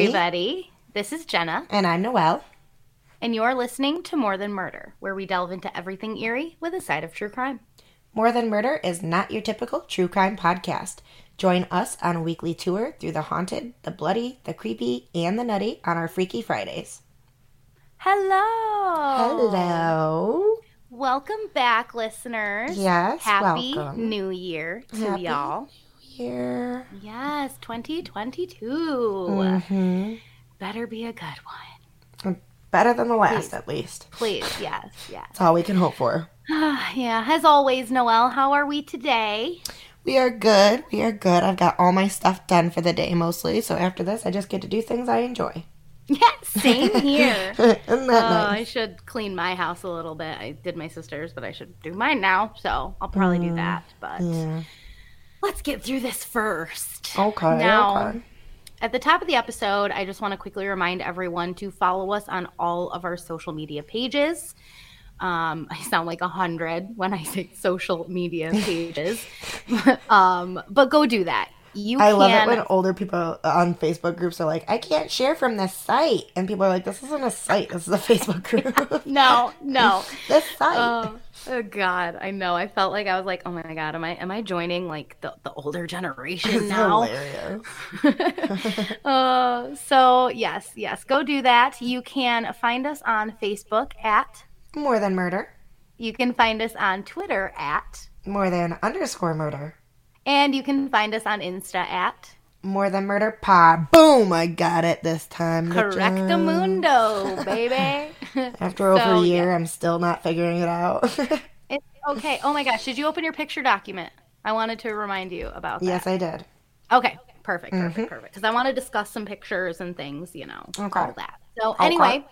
everybody. Hey, everybody. This is Jenna, And I'm Noelle. and you're listening to More Than Murder, where we delve into everything eerie with a side of true crime. More Than Murder is not your typical true crime podcast. Join us on a weekly tour through the haunted, the bloody, the creepy, and the nutty on our Freaky Fridays. Hello. Hello. Welcome back, listeners. Yes, Happy welcome. New Year to Happy y'all. Here. Yes, 2022. hmm Better be a good one. Better than the last, Please. at least. Please, yes, yes. That's all we can hope for. yeah, as always, Noelle, how are we today? We are good. We are good. I've got all my stuff done for the day mostly. So after this, I just get to do things I enjoy. Yeah, same here. Uh, nice? I should clean my house a little bit. I did my sister's, but I should do mine now. So I'll probably do that. But Yeah. Let's get through this first. Okay. Now, okay. At the top of the episode, I just want to quickly remind everyone to follow us on all of our social media pages. Um, I sound like a hundred when I say social media pages, um, but go do that. You I can. love it when older people on Facebook groups are like, I can't share from this site. And people are like, this isn't a site. This is a Facebook group. no, no. this site. Oh, oh God, I know. I felt like I was like, oh my God, am I am I joining like the, the older generation now? hilarious. uh, so yes, yes, go do that. You can find us on Facebook at. More than murder. You can find us on Twitter at, More than underscore murder. And you can find us on Insta at More than murder pod. Boom! I got it this time. Correctamundo, baby. After over So, a year, I'm still not figuring it out. okay. Oh my gosh, did you open your picture document? I wanted to remind you about that. yes, I did. Okay, perfect, perfect, mm-hmm. perfect. Because I want to discuss some pictures and things, you know, Okay. all that. So anyway,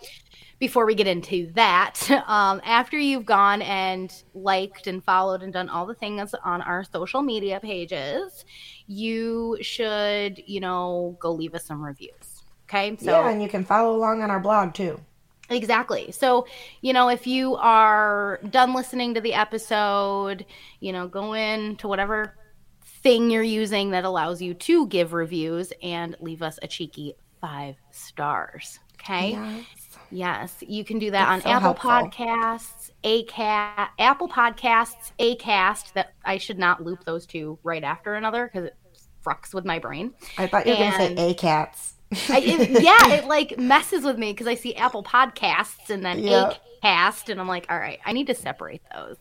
before we get into that, um, after you've gone and liked and followed and done all the things on our social media pages, you should, you know, go leave us some reviews. Okay, so yeah, and you can follow along on our blog too. Exactly. So, you know, if you are done listening to the episode, you know, go in to whatever thing you're using that allows you to give reviews and leave us a cheeky five stars. Okay. Yes. Yes, you can do that That's on so Apple helpful. Podcasts, Acat, Apple Podcasts, Acast. That I should not loop those two right after another because it fucks with my brain. I thought you were going to say A-cats. I, it, yeah, it like messes with me because I see Apple Podcasts and then Yeah. Acast, and I'm like, all right, I need to separate those.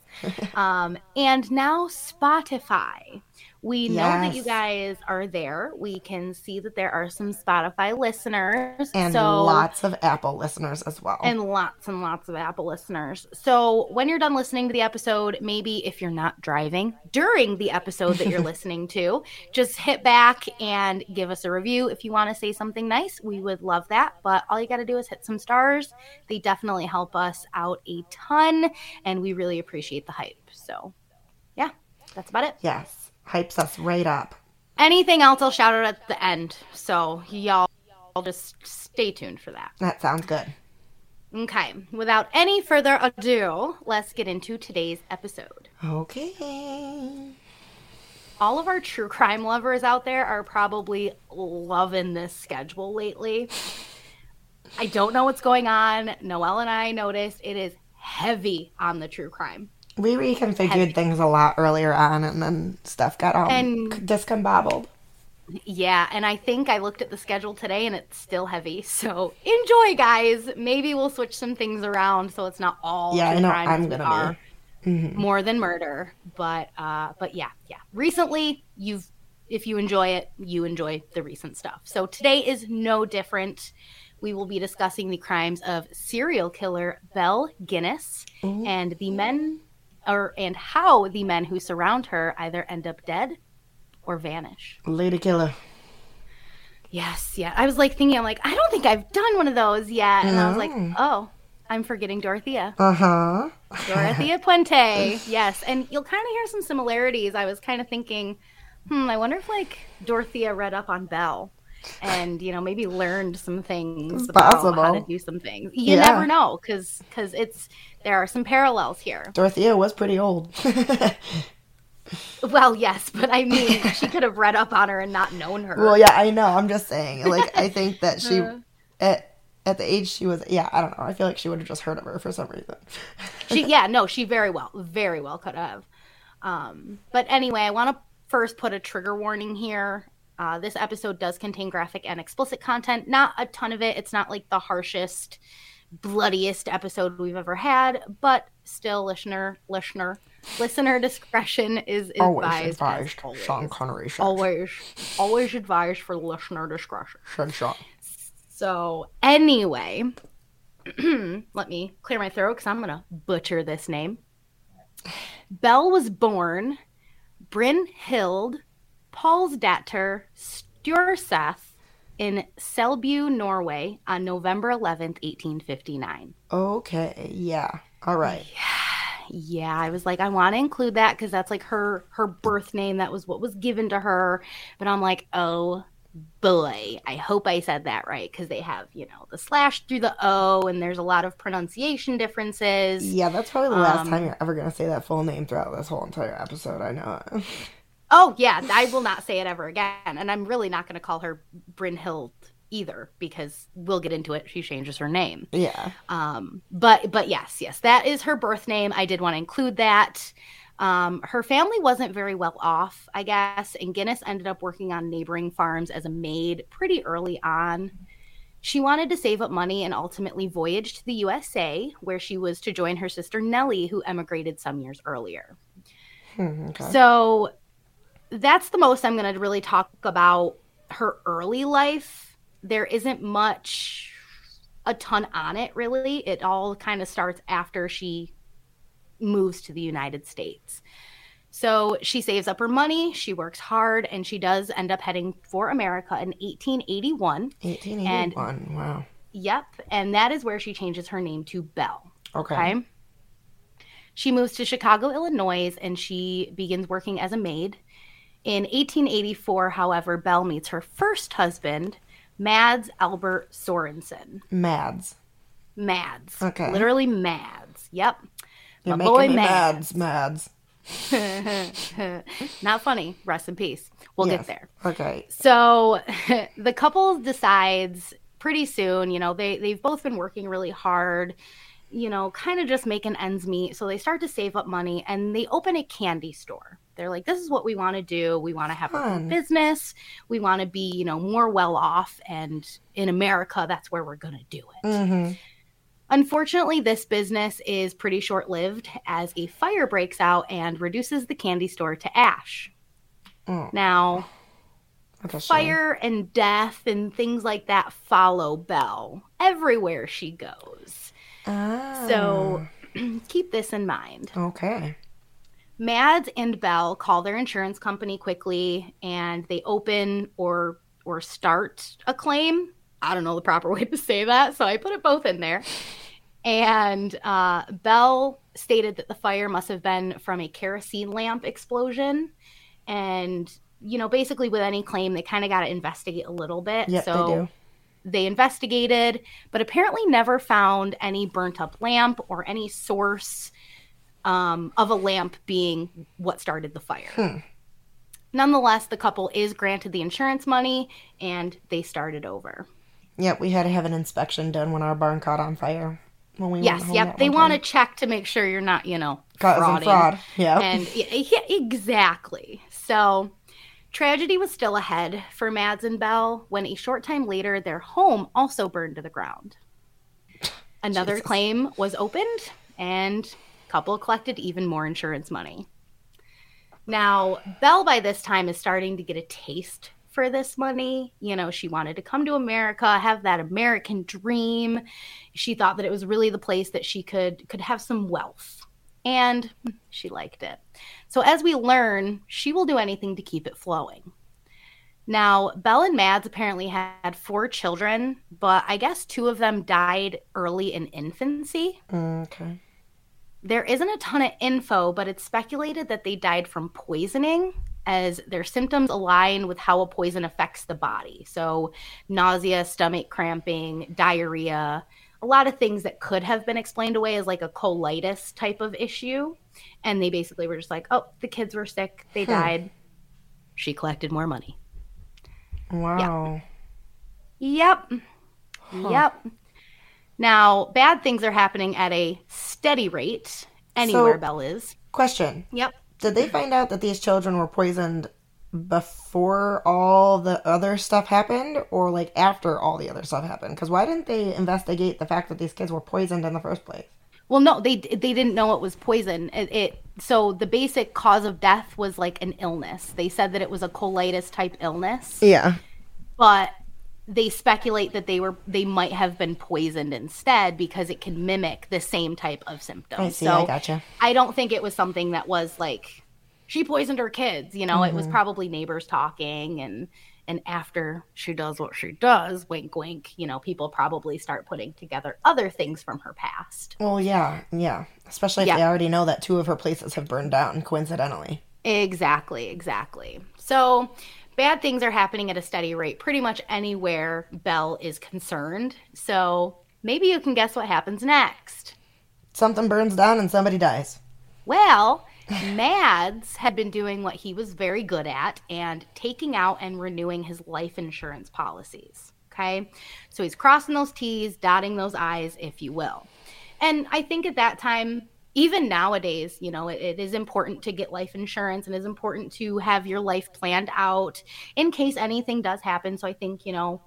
um, and now Spotify. We know that you guys are there. We can see that there are some Spotify listeners, and so lots of Apple listeners as well. and lots and lots of Apple listeners. So when you're done listening to the episode, maybe if you're not driving during the episode that you're listening to, just hit back and give us a review. If you want to say something nice, we would love that. But all you got to do is hit some stars. They definitely help us out a ton, and we really appreciate the hype. So yeah, that's about it. yes, hypes us right up. Anything else, I'll shout out at the end. So y'all just stay tuned for that. That sounds good. Okay, without any further ado, let's get into today's episode. Okay. All of our true crime lovers out there are probably loving this schedule lately. I don't know what's going on. Noelle and I noticed it is heavy on the true crime. We reconfigured things a lot earlier on, and then stuff got all And- discombobbled. Yeah, and I think I looked at the schedule today and it's still heavy. So enjoy, guys. Maybe we'll switch some things around so it's not all Yeah, I know I'm gonna be. Mhm. more than murder but uh but yeah yeah recently you've if you enjoy it you enjoy the recent stuff so today is no different we will be discussing the crimes of serial killer belle guinness Ooh. and the men or and how the men who surround her either end up dead or vanish Lady Killer. yes yeah i was like thinking i'm like i don't think i've done one of those yet and i was like oh i'm forgetting dorothea Uh huh. Dorothea Puente. Yes. And you'll kind of hear some similarities. I was kind of thinking, hmm, I wonder if like Dorothea read up on Belle and, you know, maybe learned some things It's about how to possible. do some things. You Yeah. never know because because it's there are some parallels here. Dorothea was pretty old. Well, yes, but I mean, she could have read up on her and not known her. Well, yeah, I know. I'm just saying. Like, I think that she, Uh. at at the age she was, yeah, I don't know. I feel like she would have just heard of her for some reason. she yeah no she very well very well could have um but anyway i want to first put a trigger warning here uh, this episode does contain graphic and explicit content not a ton of it it's not like the harshest bloodiest episode we've ever had but still listener listener listener discretion is Always advised, always. Sean Connery. Said. always always advised for listener discretion Said Sean. so anyway, let me clear my throat because I'm gonna butcher this name. Bell was born Brynhild Paulsdatter Sturseth in Selbu, Norway, on November 11th, 1859. Okay. Yeah. All right. Yeah, I was like, I want to include that because that's like her her birth name. That was what was given to her. But I'm like, oh boy, I hope I said that right because they have you know the slash through the O, and there's a lot of pronunciation differences. Yeah, that's probably the last Um, time you're ever gonna say that full name throughout this whole entire episode. I know it. Oh yeah, I will not say it ever again, and I'm really not going to call her Brynhild either because we'll get into it. She changes her name. Yeah. Um, but but yes, yes, that is her birth name. I did want to include that. Um, her family wasn't very well off, I guess, and Guinness ended up working on neighboring farms as a maid pretty early on. She wanted to save up money and ultimately voyaged to the USA, where she was to join her sister Nellie, who emigrated some years earlier. Hmm, okay. So that's the most I'm going to really talk about her early life. There isn't much, a ton on it really. It all kind of starts after she moves to the United States. So she saves up her money, she works hard, and she does end up heading for America in 1881. 1881. wow. Yep. And that is where she changes her name to Belle. Okay. Okay. She moves to Chicago, Illinois, and she begins working as a maid. In 1884, however, Belle meets her first husband, Mads Albert Sorensen. Mads. Mads. Okay. Literally Mads. Yep. You're My boy Mads. Mads. Mads. Not funny. Rest in peace. We'll Yes. get there. Okay. So the couple decides pretty soon, you know, they they've both been working really hard, you know, kind of just making ends meet. So they start to save up money and they open a candy store. They're like, this is what we want to do. We want to have our own business. We want to be, you know, more well off. And in America, that's where we're going to do it. Mm-hmm. Unfortunately, this business is pretty short lived as a fire breaks out and reduces the candy store to ash. Oh, Now, that's a shame. fire and death and things like that follow Belle everywhere she goes. Ah. So keep this in mind. Okay. Mads and Bell call their insurance company quickly and they open or or start a claim. I don't know the proper way to say that, so I put it both in there. And uh, Belle stated that the fire must have been from a kerosene lamp explosion. And, you know, basically with any claim, they kind of got to investigate a little bit. Yep, so they they investigated, but apparently never found any burnt up lamp or any source um, of a lamp being what started the fire. Hmm. Nonetheless, the couple is granted the insurance money and they started over. Yep, we had to have an inspection done when our barn caught on fire. When we yes, yep. They want to check to make sure you're not, you know, Caught us in fraud. Yeah. And yeah, yeah, exactly. So tragedy was still ahead for Mads and Bell when a short time later their home also burned to the ground. Another Jesus. claim was opened and couple collected even more insurance money. Now, Belle by this time is starting to get a taste for this money. You know, she wanted to come to America, have that American dream. She thought that it was really the place that she could could have some wealth. And she liked it. So as we learn, she will do anything to keep it flowing. Now, Belle and Mads apparently had four children, but I guess two of them died early in infancy. Mm, okay. There isn't a ton of info, but it's speculated that they died from poisoning as their symptoms align with how a poison affects the body. So, nausea, stomach cramping, diarrhea, a lot of things that could have been explained away as like a colitis type of issue. And they basically were just like, oh, the kids were sick. They Hmm. died. She collected more money. Wow. Yep. Huh. Yep. Now, bad things are happening at a steady rate anywhere So- Belle is. Question. Yep. Did they find out that these children were poisoned before all the other stuff happened or like after all the other stuff happened? Because why didn't they investigate the fact that these kids were poisoned in the first place? Well, no, they they didn't know it was poison. It, it so the basic cause of death was like an illness. They said that it was a colitis type illness, Yeah. but they speculate that they were they might have been poisoned instead because it can mimic the same type of symptoms. I see. so I gotcha. I don't think it was something that was like she poisoned her kids. You know, it Mm-hmm. was probably neighbors talking and and after she does what she does, wink wink, you know, people probably start putting together other things from her past. Well, yeah, yeah. Especially if Yeah. they already know that two of her places have burned down coincidentally. Exactly, exactly. So bad things are happening at a steady rate pretty much anywhere Belle is concerned. So maybe you can guess what happens next. Something burns down and somebody dies. Well, Mads had been doing what he was very good at and taking out and renewing his life insurance policies. Okay. So he's crossing those T's, dotting those I's, if you will. And I think at that time, even nowadays, you know, it, it is important to get life insurance and is important to have your life planned out in case anything does happen. So I think, you know,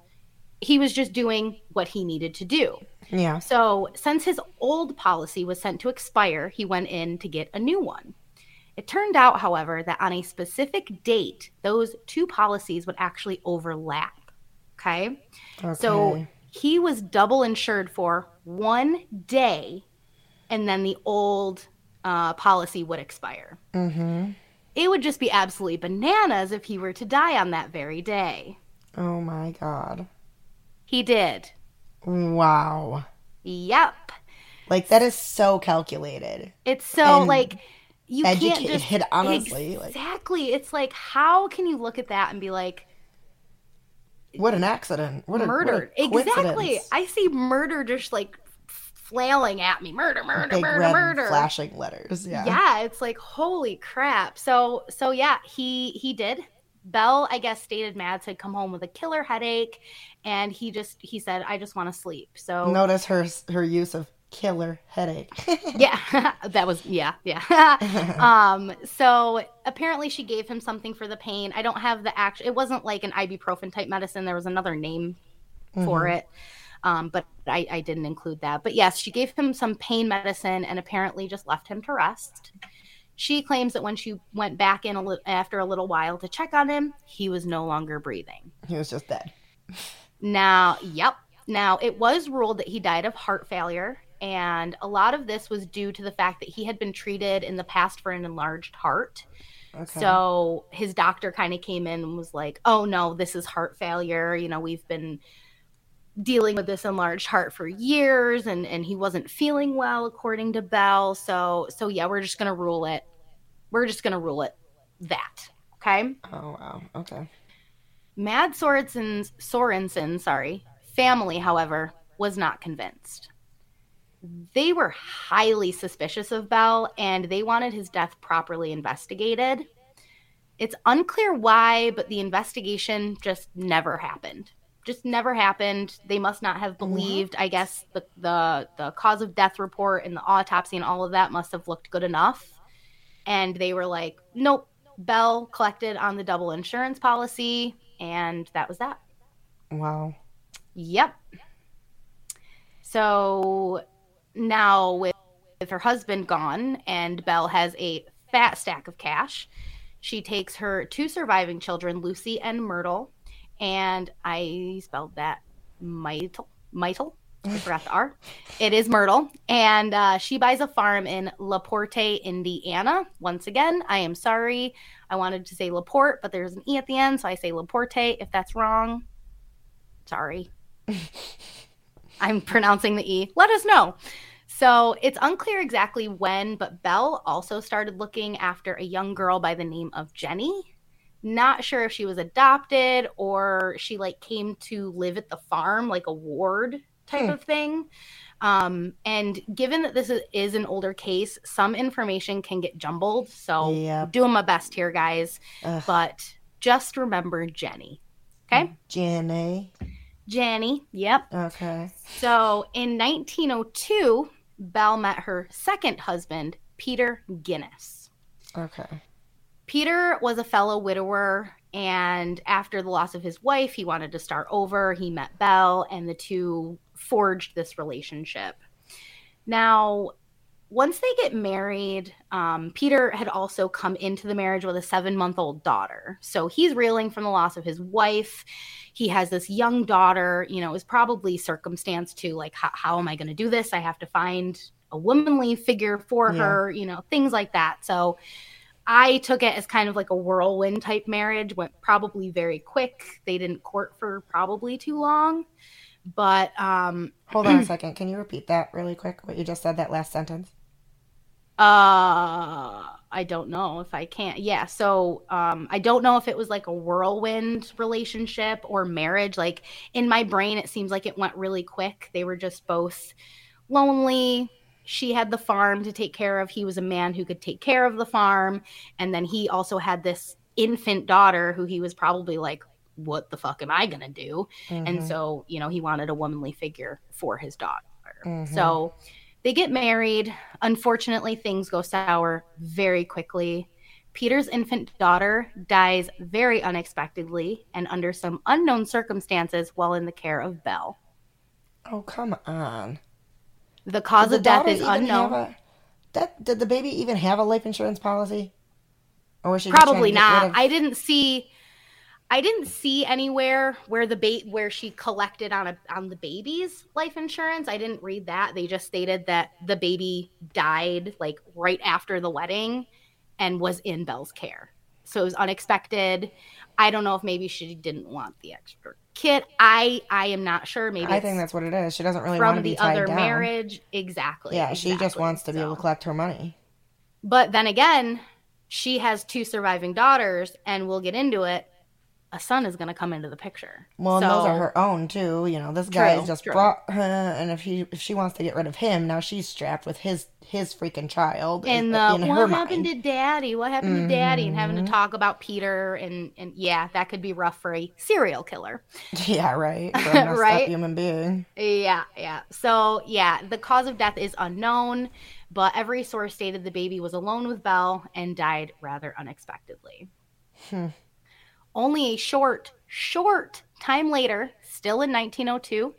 he was just doing what he needed to do. Yeah. So, since his old policy was sent to expire, he went in to get a new one. It turned out, however, that on a specific date, those two policies would actually overlap. Okay. Okay. So, he was double insured for one day, and then the old uh, policy would expire. mm-hmm. It would just be absolutely bananas if he were to die on that very day. Oh my god. He did. Wow. Yep. Like that is so calculated. It's so And like you can't educated, just honestly, like- exactly. It's like how can you look at that and be like What an accident. What a? What a exactly. I see murder just like flailing at me. Murder, murder, Big murder, murder. flashing letters. Yeah. Yeah, it's like holy crap. So so yeah, he he did. Bell, I guess, stated Mads had come home with a killer headache, and he just he said, "I just want to sleep." So Notice her her use of killer headache. yeah that was yeah yeah um so apparently she gave him something for the pain i don't have the actual it wasn't like an ibuprofen type medicine there was another name for Mhm. it um but I, I didn't include that but yes she gave him some pain medicine and apparently just left him to rest she claims that when she went back in a li- after a little while to check on him he was no longer breathing He was just dead. now, yep. Now, it was ruled that he died of heart failure, and a lot of this was due to the fact that he had been treated in the past for an enlarged heart. Okay. So his doctor kind of came in and was like, "Oh no, this is heart failure. You know, we've been dealing with this enlarged heart for years and and he wasn't feeling well according to Bell. So so yeah, we're just going to rule it. We're just going to rule it that. Okay? oh wow. Okay. Mad Sorensen's Sorensen, sorry, family, however, was not convinced. They were highly suspicious of Bell and they wanted his death properly investigated. It's unclear why, but the investigation just never happened. Just never happened. They must not have believed. I guess the, the the cause of death report and the autopsy and all of that must have looked good enough. And they were like, nope, Bell collected on the double insurance policy, and that was that. Wow. Yep. So now with, with her husband gone and Belle has a fat stack of cash, she takes her two surviving children, Lucy and Myrtle, and I spelled that Myrtle. Myrtle. I forgot the R. It is Myrtle, and uh, she buys a farm in Laporte, Indiana. Once again, I am sorry. I wanted to say Laporte, but there's an e at the end, so I say Laporte. If that's wrong, sorry. I'm pronouncing the E. Let us know. So it's unclear exactly when, but Belle also started looking after a young girl by the name of Jenny. Not sure if she was adopted or she like came to live at the farm, like a ward type Hmm. of thing. Um, and given that this is, an older case, some information can get jumbled. So Yep. doing my best here, guys. Ugh. But just remember Jenny. Okay. Jenny. Jenny. Yep. Okay. So in 1902, Belle met her second husband, Peter Guinness. Okay. Peter was a fellow widower, and after the loss of his wife, he wanted to start over. He met Belle, and the two forged this relationship. Now, once they get married, um, Peter had also come into the marriage with a seven month old daughter. So he's reeling from the loss of his wife. He has this young daughter, you know, is probably circumstance to like, how, how am I going to do this? I have to find a womanly figure for Yeah. her, you know, things like that. So I took it as kind of like a whirlwind type marriage, went probably very quick. They didn't court for probably too long. But um, Hold on a second. Can you repeat that really quick? What you just said, that last sentence? Uh, I don't know if I can't. Yeah, so um, I don't know if it was like a whirlwind relationship or marriage. Like in my brain, it seems like it went really quick. They were just both lonely. She had the farm to take care of. He was a man who could take care of the farm, and then he also had this infant daughter who he was probably like, "What the fuck am I gonna do?" And Mhm. so, you know, he wanted a womanly figure for his daughter. Mhm. So they get married. Unfortunately, things go sour very quickly. Peter's infant daughter dies very unexpectedly and under some unknown circumstances while in the care of Belle. Oh, come on. The cause of death is unknown. a- that, did the baby even have a life insurance policy? Or was she Probably to get rid not. of- I didn't see I didn't see anywhere where the bait where she collected on a on the baby's life insurance. I didn't read that. They just stated that the baby died like right after the wedding and was in Belle's care. So it was unexpected. I don't know if maybe she didn't want the extra kid. I I am not sure. Maybe I think that's what it is. She doesn't really want to be the other down. marriage. Exactly. Yeah, she just wants to be able to collect her money. but then again, she has two surviving daughters, and we'll get into it. A son is going to come into the picture. Well, and those are her own too. You know, this True, guy just true. brought her, and if he if she wants to get rid of him, now she's strapped with his his freaking child. And the in what happened mind. to Daddy? What happened to Daddy? And having to talk about Peter, and and yeah, that could be rough for a serial killer. yeah, right. For a Right? human being. Yeah, yeah. So yeah, the cause of death is unknown, but every source stated the baby was alone with Belle and died rather unexpectedly. Hmm. Only a short, short time later, still in 1902,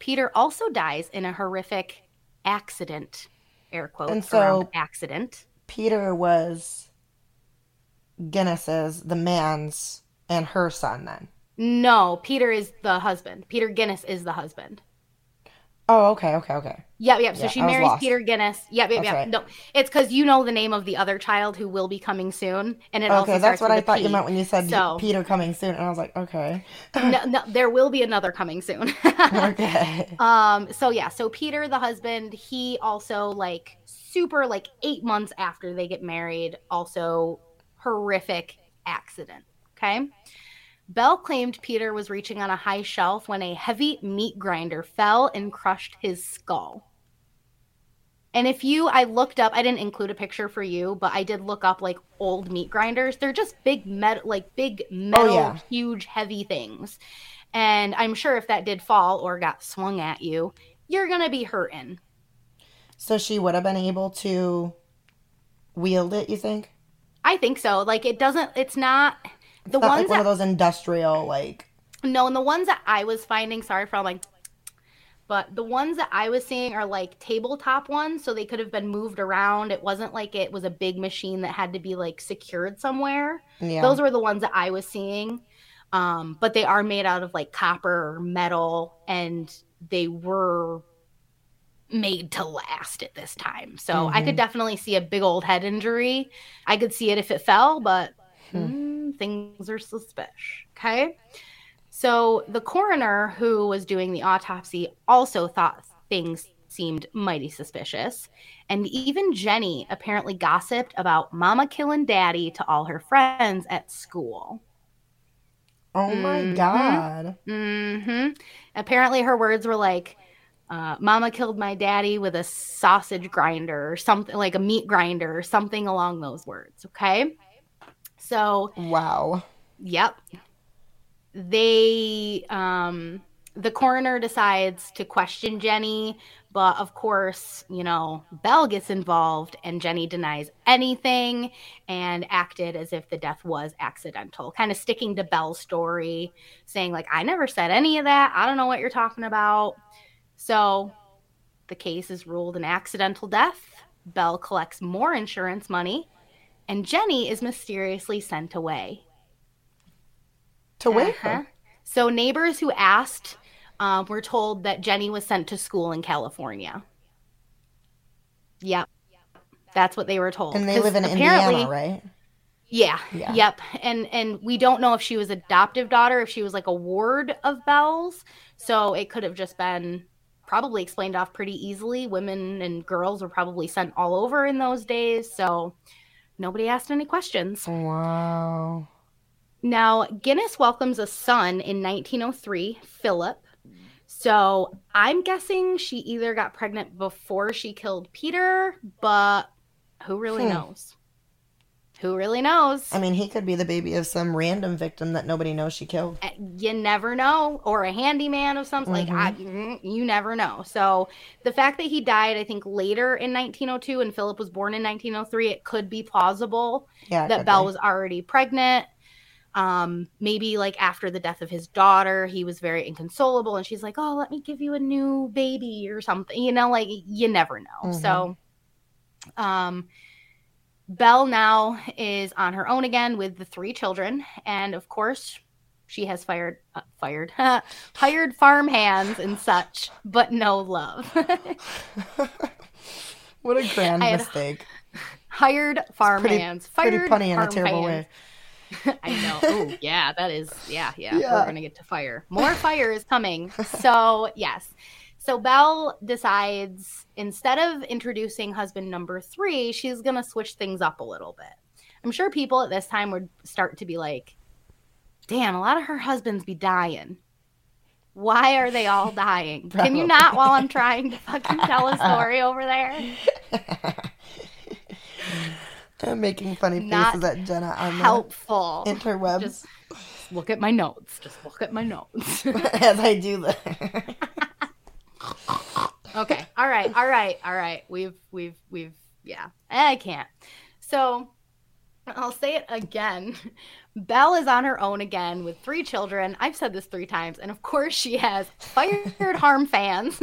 Peter also dies in a horrific accident. Air quotes And so- accident. Peter was Guinness's, the man's, and her son. Then. No, Peter is the husband. Peter Guinness is the husband. Oh, okay, okay, okay. Yep, yep. So Yeah, she marries lost. Peter Guinness. Yep, yep, That's yep. right. No, it's because you know the name of the other child who will be coming soon, and it also Okay, that's what I thought you meant when you said So- Peter coming soon, and I was like, okay, no, no, there will be another coming soon. okay. um. So yeah. So Peter, the husband, he also like super like eight months after they get married, also horrific accident. Okay. Bell claimed Peter was reaching on a high shelf when a heavy meat grinder fell and crushed his skull. And if you, I looked up, I didn't include a picture for you, but I did look up like old meat grinders. They're just big metal, like big metal, oh, yeah. huge, heavy things. And I'm sure if that did fall or got swung at you, you're going to be hurting. So she would have been able to wield it. You think? I think so. Like it doesn't, it's not the Not ones like one that of those industrial like. No, and the ones that I was finding, sorry for all like, but the ones that I was seeing are like tabletop ones, so they could have been moved around. It wasn't like it was a big machine that had to be like secured somewhere. Yeah. Those were the ones that I was seeing. Um, but they are made out of like copper or metal, and they were made to last at this time. So I could Mhm. definitely see a big old head injury. I could see it if it fell, but Hmm. Things are suspicious. Okay. So the coroner who was doing the autopsy also thought things seemed mighty suspicious. And even Jenny apparently gossiped about mama killing daddy to all her friends at school. oh my Mhm. god. hmm Apparently her words were like, uh, Mama killed my daddy with a sausage grinder or something like a meat grinder or something along those words. Okay. So, Wow. yep. They, um, the coroner decides to question Jenny, but of course, you know, Belle gets involved and Jenny denies anything and acted as if the death was accidental, kind of sticking to Belle's story, saying, like, I never said any of that. I don't know what you're talking about. So the case is ruled an accidental death. Belle collects more insurance money, and Jenny is mysteriously sent away. To where? Uh-huh. So neighbors who asked uh, were told that Jenny was sent to school in California. Yep, that's what they were told. And they live in Indiana, right? Yeah, Yeah. Yep. And and we don't know if she was adoptive daughter, if she was like a ward of Bell's. So it could have just been probably explained off pretty easily. Women and girls were probably sent all over in those days. So nobody asked any questions. Wow. Now, Guinness welcomes a son in 1903, Philip. So I'm guessing she either got pregnant before she killed Peter, but who really Hmm. knows? Who really knows? I mean, he could be the baby of some random victim that nobody knows she killed. Uh, You never know, or a handyman of something like I, mm, you never know. So the fact that he died, I think, later in 1902, and Philip was born in 1903, it could be plausible Yeah. that Belle be. was already pregnant. Um, maybe like after the death of his daughter, he was very inconsolable, and she's like, "Oh, let me give you a new baby or something." You know, like you never know. So, um, Belle now is on her own again with the three children, and of course, she has fired, uh, fired, hired farm hands and such, but no love. What a grand mistake. hired farm pretty- hands, Pretty fired punny in a terrible hands. way. I know. Oh, yeah, that is. Yeah, yeah, Yeah. We're gonna get to fire. More fire is coming. So yes. So Belle decides instead of introducing husband number three, she's gonna switch things up a little bit. I'm sure people at this time would start to be like, "Damn, a lot of her husbands be dying. Why are they all dying? Can you not while I'm trying to fucking tell a story over there? I'm making funny Not faces at Jenna on Helpful. the interwebs Just look at my notes. Just look at my notes. as I do the. Okay. All right. All right. All right. We've we've we've yeah. I can't. So I'll say it again. Belle is on her own again with three children. I've said this three times, and of course she has fired harm fans,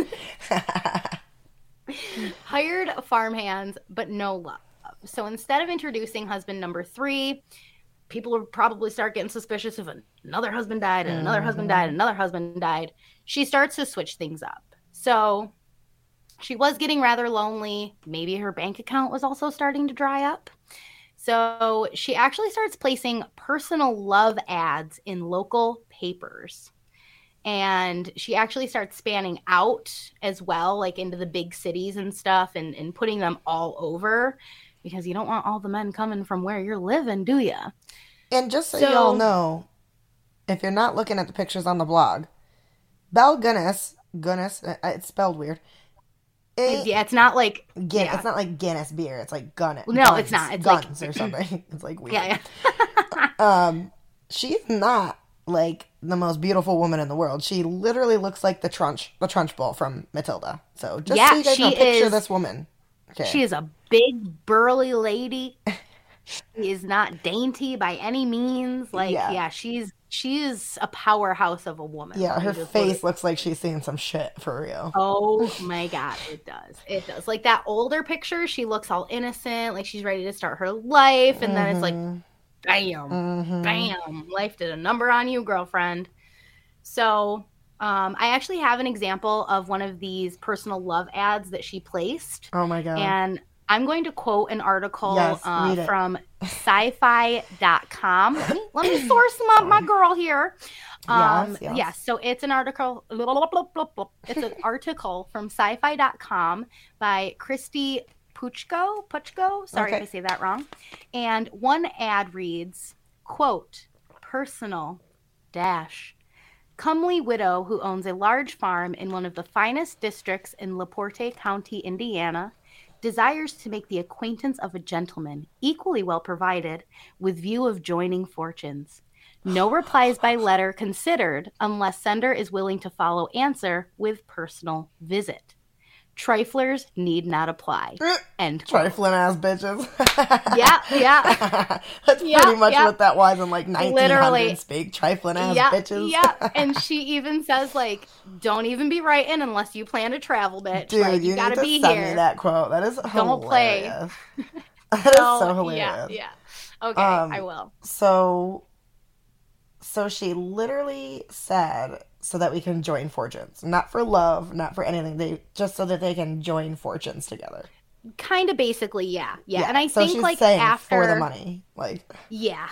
hired farm hands, but no love. So instead of introducing husband number three, people would probably start getting suspicious if another husband died and another husband died and another husband died. She starts to switch things up. So she was getting rather lonely. Maybe her bank account was also starting to dry up. So she actually starts placing personal love ads in local papers. And she actually starts spanning out as well, like into the big cities and stuff, and, and putting them all over because you don't want all the men coming from where you're living, do you? And just so, So- y'all know, if you're not looking at the pictures on the blog, Belle Guinness, Guinness, uh, it's spelled weird. It, Yeah, it's not like Guin- yeah. It's not like Guinness beer. It's like Gunness. No, it's not. It's like- guns or something. It's like weird. yeah, yeah. Um, she's not like the most beautiful woman in the world. She literally looks like the Trunch, the Trunchbull from Matilda. So just Yeah, so you guys she picture is- this woman. Okay. She is a big burly lady. she is not dainty by any means. Like, Yeah. yeah, she's she's a powerhouse of a woman. yeah, her face looks like she's seen some shit for real. Oh my god, it does. It does. Like that older picture, she looks all innocent, like she's ready to start her life, and then it's like, Mhm. bam, Mhm. bam, life did a number on you, girlfriend. So, um, I actually have an example of one of these personal love ads that she placed. Oh my god. And I'm going to quote an article Yes, uh, from syfy.com. Let me, let me source my, my girl here. Um, Yes, yes. so it's an article. It's an article from syfy.com by Kristy Puchko. Puchko. Sorry Okay. if I say that wrong. And one ad reads, "quote Personal dash comely widow who owns a large farm in one of the finest districts in LaPorte County, Indiana, desires to make the acquaintance of a gentleman equally well provided with view of joining fortunes. No replies by letter considered unless sender is willing to follow answer with personal visit. Triflers need not apply. End quote. Trifling ass bitches. Yeah, yeah. That's Yeah, pretty much yeah. what that was in like 1900 Literally. speak. Trifling ass yeah, bitches. yeah. And she even says like, "Don't even be writing unless you plan to travel, bitch. Dude, like, you, you, gotta need to be send here. me that quote. That is Don't play. hilarious. That is So, so hilarious. Yeah, yeah. Okay, Um, I will. So, so she literally said, "So that we can join fortunes, not for love, not for anything. They just so that they can join fortunes together." Kind of basically, yeah, yeah. And I so think like saying after for the money, like Yeah,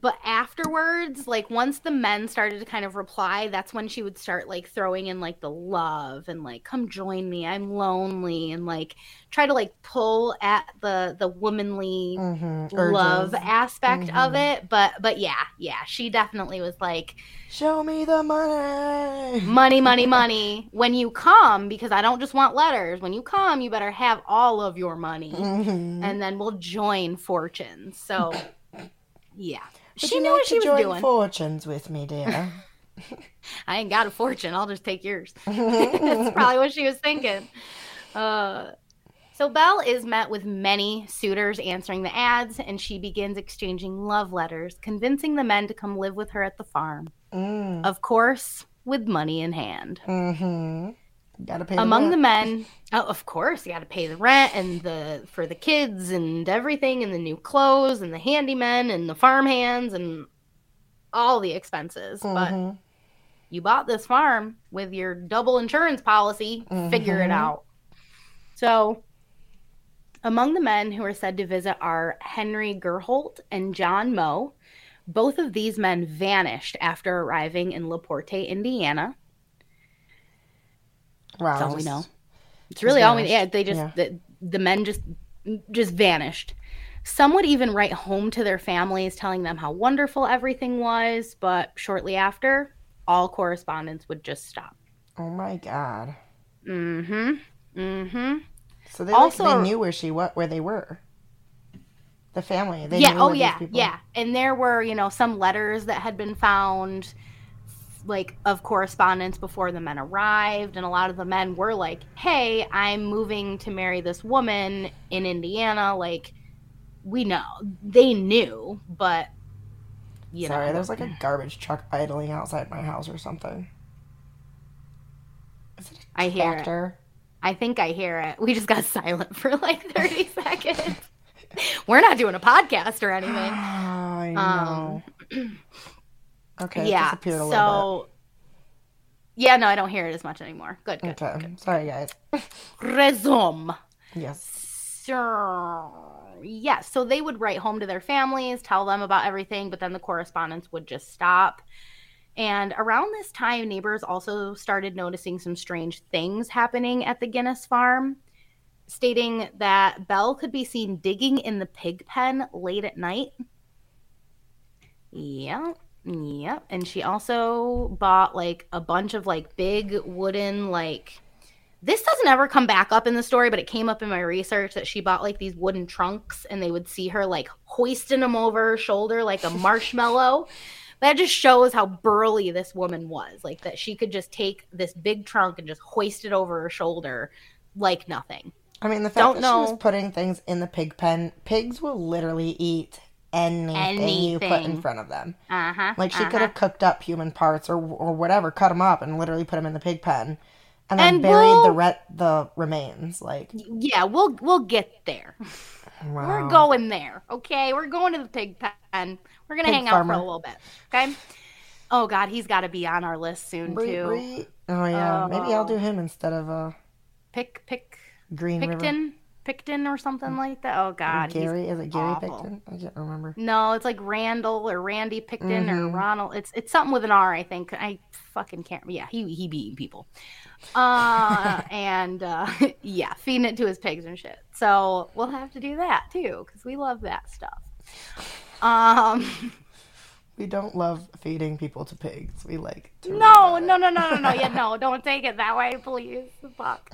but afterwards, like once the men started to kind of reply, that's when she would start like throwing in like the love and like come join me, I'm lonely and like try to like pull at the the womanly mhm, love aspect of Mhm. it. But but yeah, yeah, she definitely was like Show me the money. money, money, money. When you come, because I don't just want letters. When you come, you better have all of your money, Mhm. and then we'll join fortunes. So yeah, Would she knew like what she was join doing. Fortunes with me, dear. I ain't got a fortune. I'll just take yours. That's probably what she was thinking. Uh, so Belle is met with many suitors answering the ads, and she begins exchanging love letters, convincing the men to come live with her at the farm. mm. Of course, with money in hand. Mm-hmm. Gotta pay Among the rent. men, oh, of course, you got to pay the rent and the for the kids and everything, and the new clothes and the handymen and the farm hands and all the expenses. But Mhm. you bought this farm with your double insurance policy, figure it Mhm. out. So, among the men who are said to visit are Henry Gurholt and John Moe. Both of these men vanished after arriving in LaPorte, Indiana. Wow, That's all we know. It's really all we. Yeah, they just Yeah. the, the men just just vanished. Some would even write home to their families, telling them how wonderful everything was. But shortly after, all correspondence would just stop. Oh my god. Mm-hmm. Mm-hmm. So they Also- like, they knew where she what where they were. The family. They yeah. Oh yeah. Yeah. And there were you know some letters that had been found, like of correspondence before the men arrived, and a lot of the men were like, "Hey, I'm moving to marry this woman in Indiana." Like, we know they knew, but you Sorry, know, there's like a garbage truck idling outside my house or something. Is it a I hear it. tractor? I think I hear it. We just got silent for like 30 seconds. We're not doing a podcast or anything. I Um, know. okay, it yeah. disappeared a little So, yeah, no, I don't hear it as much anymore. Good, good. Okay, sorry guys. Resume. Yes. So, yeah, so they would write home to their families, tell them about everything, but then the correspondence would just stop. And around this time, neighbors also started noticing some strange things happening at the Guinness farm, stating that Belle could be seen digging in the pig pen late at night. Yep. Yep. And she also bought like a bunch of like big wooden like this doesn't ever come back up in the story, but it came up in my research that she bought like these wooden trunks and they would see her like hoisting them over her shoulder like a marshmallow. that just shows how burly this woman was. Like that she could just take this big trunk and just hoist it over her shoulder like nothing. I mean, the fact Don't that she know. was putting things in the pig pen, pigs will literally eat anything, you put in front of them. Uh huh. Like she could have cooked up human parts or or whatever, cut them up and literally put them in the pig pen, and then And buried the we'll- re- the remains. Like Yeah, we'll we'll get there. wow. We're going there. Okay, we're going to the pig pen. We're gonna Pig hang out for a little bit. Okay. Oh God, he's got to be on our list soon Bree- too. Bree- Oh yeah, maybe I'll Oh. do him instead of uh, Pick pick Green River. Picton, or something like that. Oh God, Gary is it Gary awful. Picton? I can't remember. No, it's like Randall or Randy Picton or Mhm. Ronald. It's it's something with an R, I think. I fucking can't. Yeah, he he be people. Uh, and uh, yeah, feeding it to his pigs and shit. So we'll have to do that too because we love that stuff. Um, We don't love feeding people to pigs. We like to No, no, no, no, no, no. Yeah, no, don't take it that way, please. Fuck.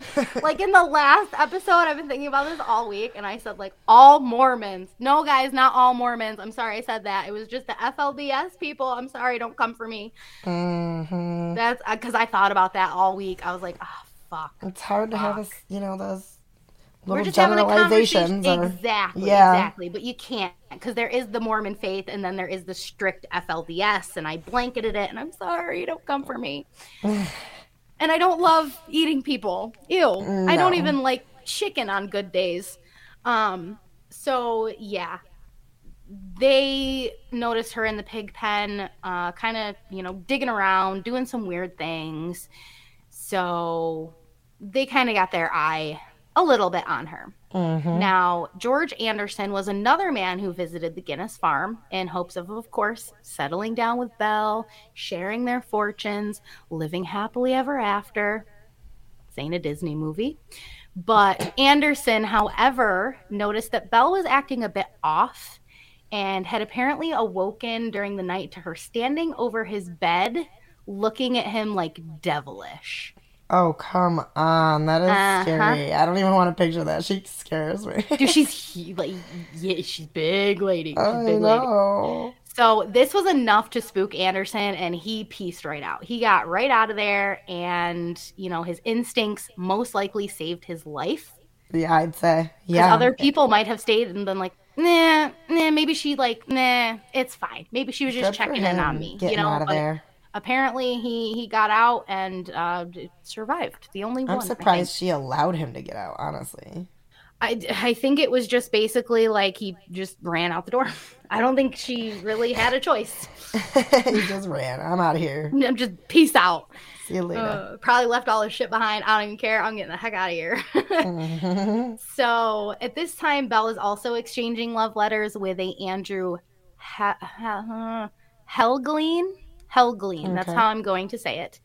Like in the last episode, I've been thinking about this all week, and I said like all Mormons. No, guys, not all Mormons. I'm sorry I said that. It was just the FLDS people. I'm sorry, don't come for me. hmm That's because I thought about that all week. I was like, oh fuck. It's hard to have Fuck. us, you know, those We're just having a conversation. generalizations. Or, Exactly, Yeah. exactly. But you can't because there is the Mormon faith, and then there is the strict FLDS, and I blanketed it. And I'm sorry, don't come for me. and I don't love eating people. Ew. I don't even like chicken on good days. Um. So yeah, they noticed her in the pig pen, uh, kind of you know digging around, doing some weird things. So they kind of got their eye a little bit on her. Mhm. Now, George Anderson was another man who visited the Gunness farm in hopes of, of course, settling down with Belle, sharing their fortunes, living happily ever after. This ain't a Disney movie. But Anderson, however, noticed that Belle was acting a bit off and had apparently awoken during the night to her standing over his bed, looking at him like devilish. Oh, come on. That is Uh-huh. scary. I don't even want to picture that. She scares me. Dude, she's he, like, yeah, she's big lady. She's I big lady. So this was enough to spook Anderson, and he pieced right out. He got right out of there, and you know his instincts most likely saved his life. Yeah, I'd say. Yeah. other people might have stayed and been like, nah, nah. Maybe she like, nah, it's fine. Maybe she was just Good checking in on me. Getting You know, out of but there. Apparently he he got out and uh, survived. The only one. I'm I think. surprised she allowed him to get out, honestly. I, I think it was just basically like he just ran out the door. I don't think she really had a choice. he just ran. I'm out of here. I'm just peace out. See you later. Uh, probably left all his shit behind. I don't even care. I'm getting the heck out of here. Mhm. so at this time, Belle is also exchanging love letters with a Andrew ha- ha- Helgleen. Helgleen. That's how I'm going to say it.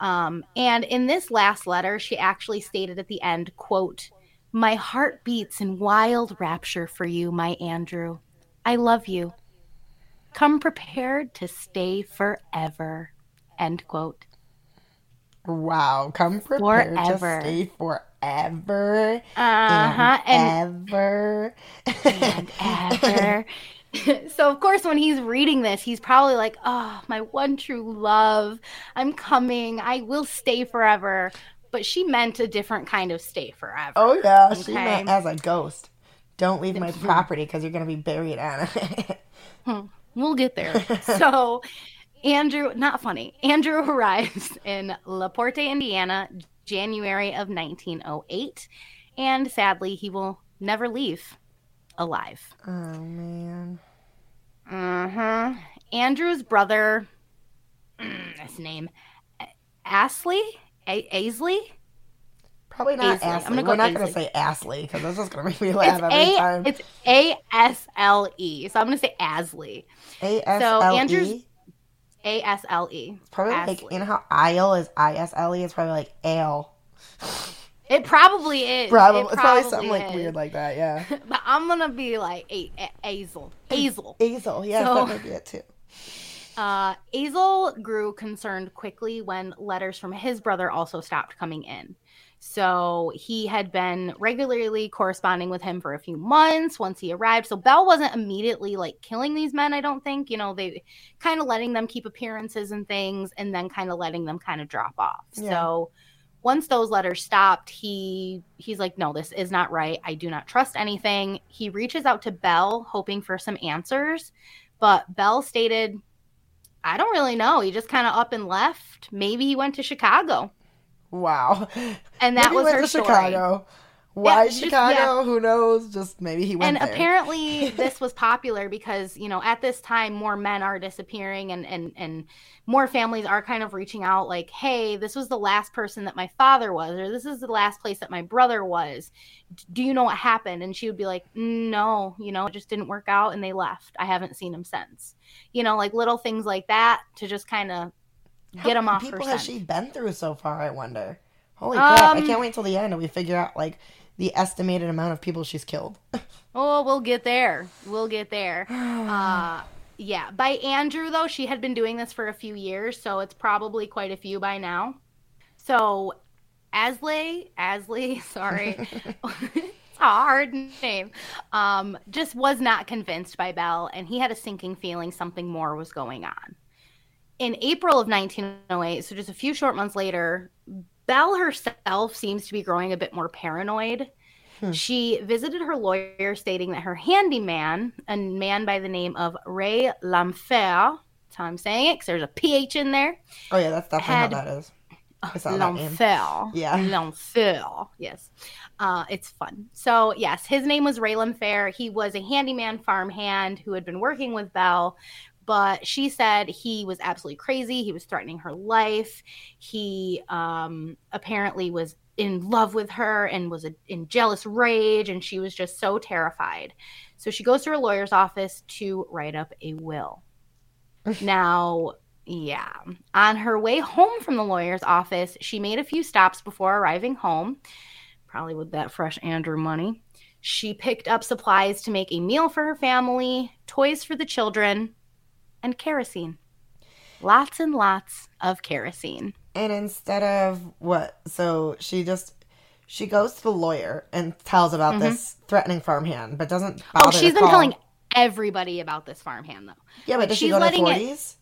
Um, and in this last letter, she actually stated at the end, "quote My heart beats in wild rapture for you, my Andrew. I love you. Come prepared to stay forever." End quote. wow. Come prepared Forever. to stay forever. Uh huh. And And ever. and ever. so of course when he's reading this he's probably like oh my one true love. I'm coming. I will stay forever. But she meant a different kind of stay forever. Oh, yeah. She meant as a ghost. Don't leave my property because you're going to be buried on it. Hmm. we'll get there. So andrew not funny. Andrew arrives in laporte indiana january of 1908 and sadly he will never leave alive oh, man. Mm-hmm. Andrew's brother, mm, his name, A- Astley, A- Aisley. Probably not Aisley. I'm gonna go We're not going to say Astley because that's just going to make me laugh It's every A. time. It's A S L E. So I'm gonna say Asley. A S L Andrew's- E. A S L E. Probably like Astley. you know how Isle is I S L E. It's probably like ale. It probably is. Probably It it's probably something like is. weird like that. Yeah. But I'm gonna be like a- A- Azel. Azel. Azel. Yeah, So- that might be it too. Uh, Azel grew concerned quickly when letters from his brother also stopped coming in. So he had been regularly corresponding with him for a few months once he arrived. So Belle wasn't immediately like killing these men, I don't think. You know, they kind of letting them keep appearances and things and then kind of letting them kind of drop off. Yeah. So once those letters stopped, he he's like, no, this is not right. I do not trust anything. He reaches out to Belle, hoping for some answers, but Belle stated, I don't really know. He just kind of up and left. Maybe he went to Chicago, Wow. and that maybe was her to story. Chicago. Why just- Chicago? yeah. Who knows? Just maybe he went and there. apparently this was popular because you know at this time more men are disappearing and and and more families are kind of reaching out like hey this was the last person that my father was or this is the last place that my brother was do you know what happened and she would be like no you know it just didn't work out and they left i haven't seen him since you know like little things like that to just kind of get him off people has she been through so far? I wonder. Holy crap! I Um, can't wait till the end and we figure out like the estimated amount of people she's killed. oh we'll get there we'll get there uh Yeah, by Andrew though, she had been doing this for a few years, so it's probably quite a few by now. So, Asley, Asley, sorry, a hard name. Um, just was not convinced by Belle, and he had a sinking feeling something more was going on. In April of 1908, so just a few short months later, Belle herself seems to be growing a bit more paranoid. Hmm. She visited her lawyer stating that her handyman, a man by the name of Ray Lamphere, that's how I'm saying it because there's a PH in there. Oh, yeah, that's definitely had, how that is. L'Enfer. Yeah. L'Enfer. Yes. Uh, it's fun. So, yes, his name was Ray Lamphere. He was a handyman farmhand who had been working with Belle but she said he was absolutely crazy. He was threatening her life. He um, apparently was in love with her and was a, in jealous rage, and she was just so terrified. So she goes to her lawyer's office to write up a will. now, yeah, on her way home from the lawyer's office, she made a few stops before arriving home, probably with that fresh Andrew money. She picked up supplies to make a meal for her family, toys for the children, and kerosene. Lots and lots of kerosene. And instead of what? So she just she goes to the lawyer and tells about mm-hmm. this threatening farmhand, but doesn't. oh, she's been call. telling everybody about this farmhand though. Yeah, but does she's she go to forties?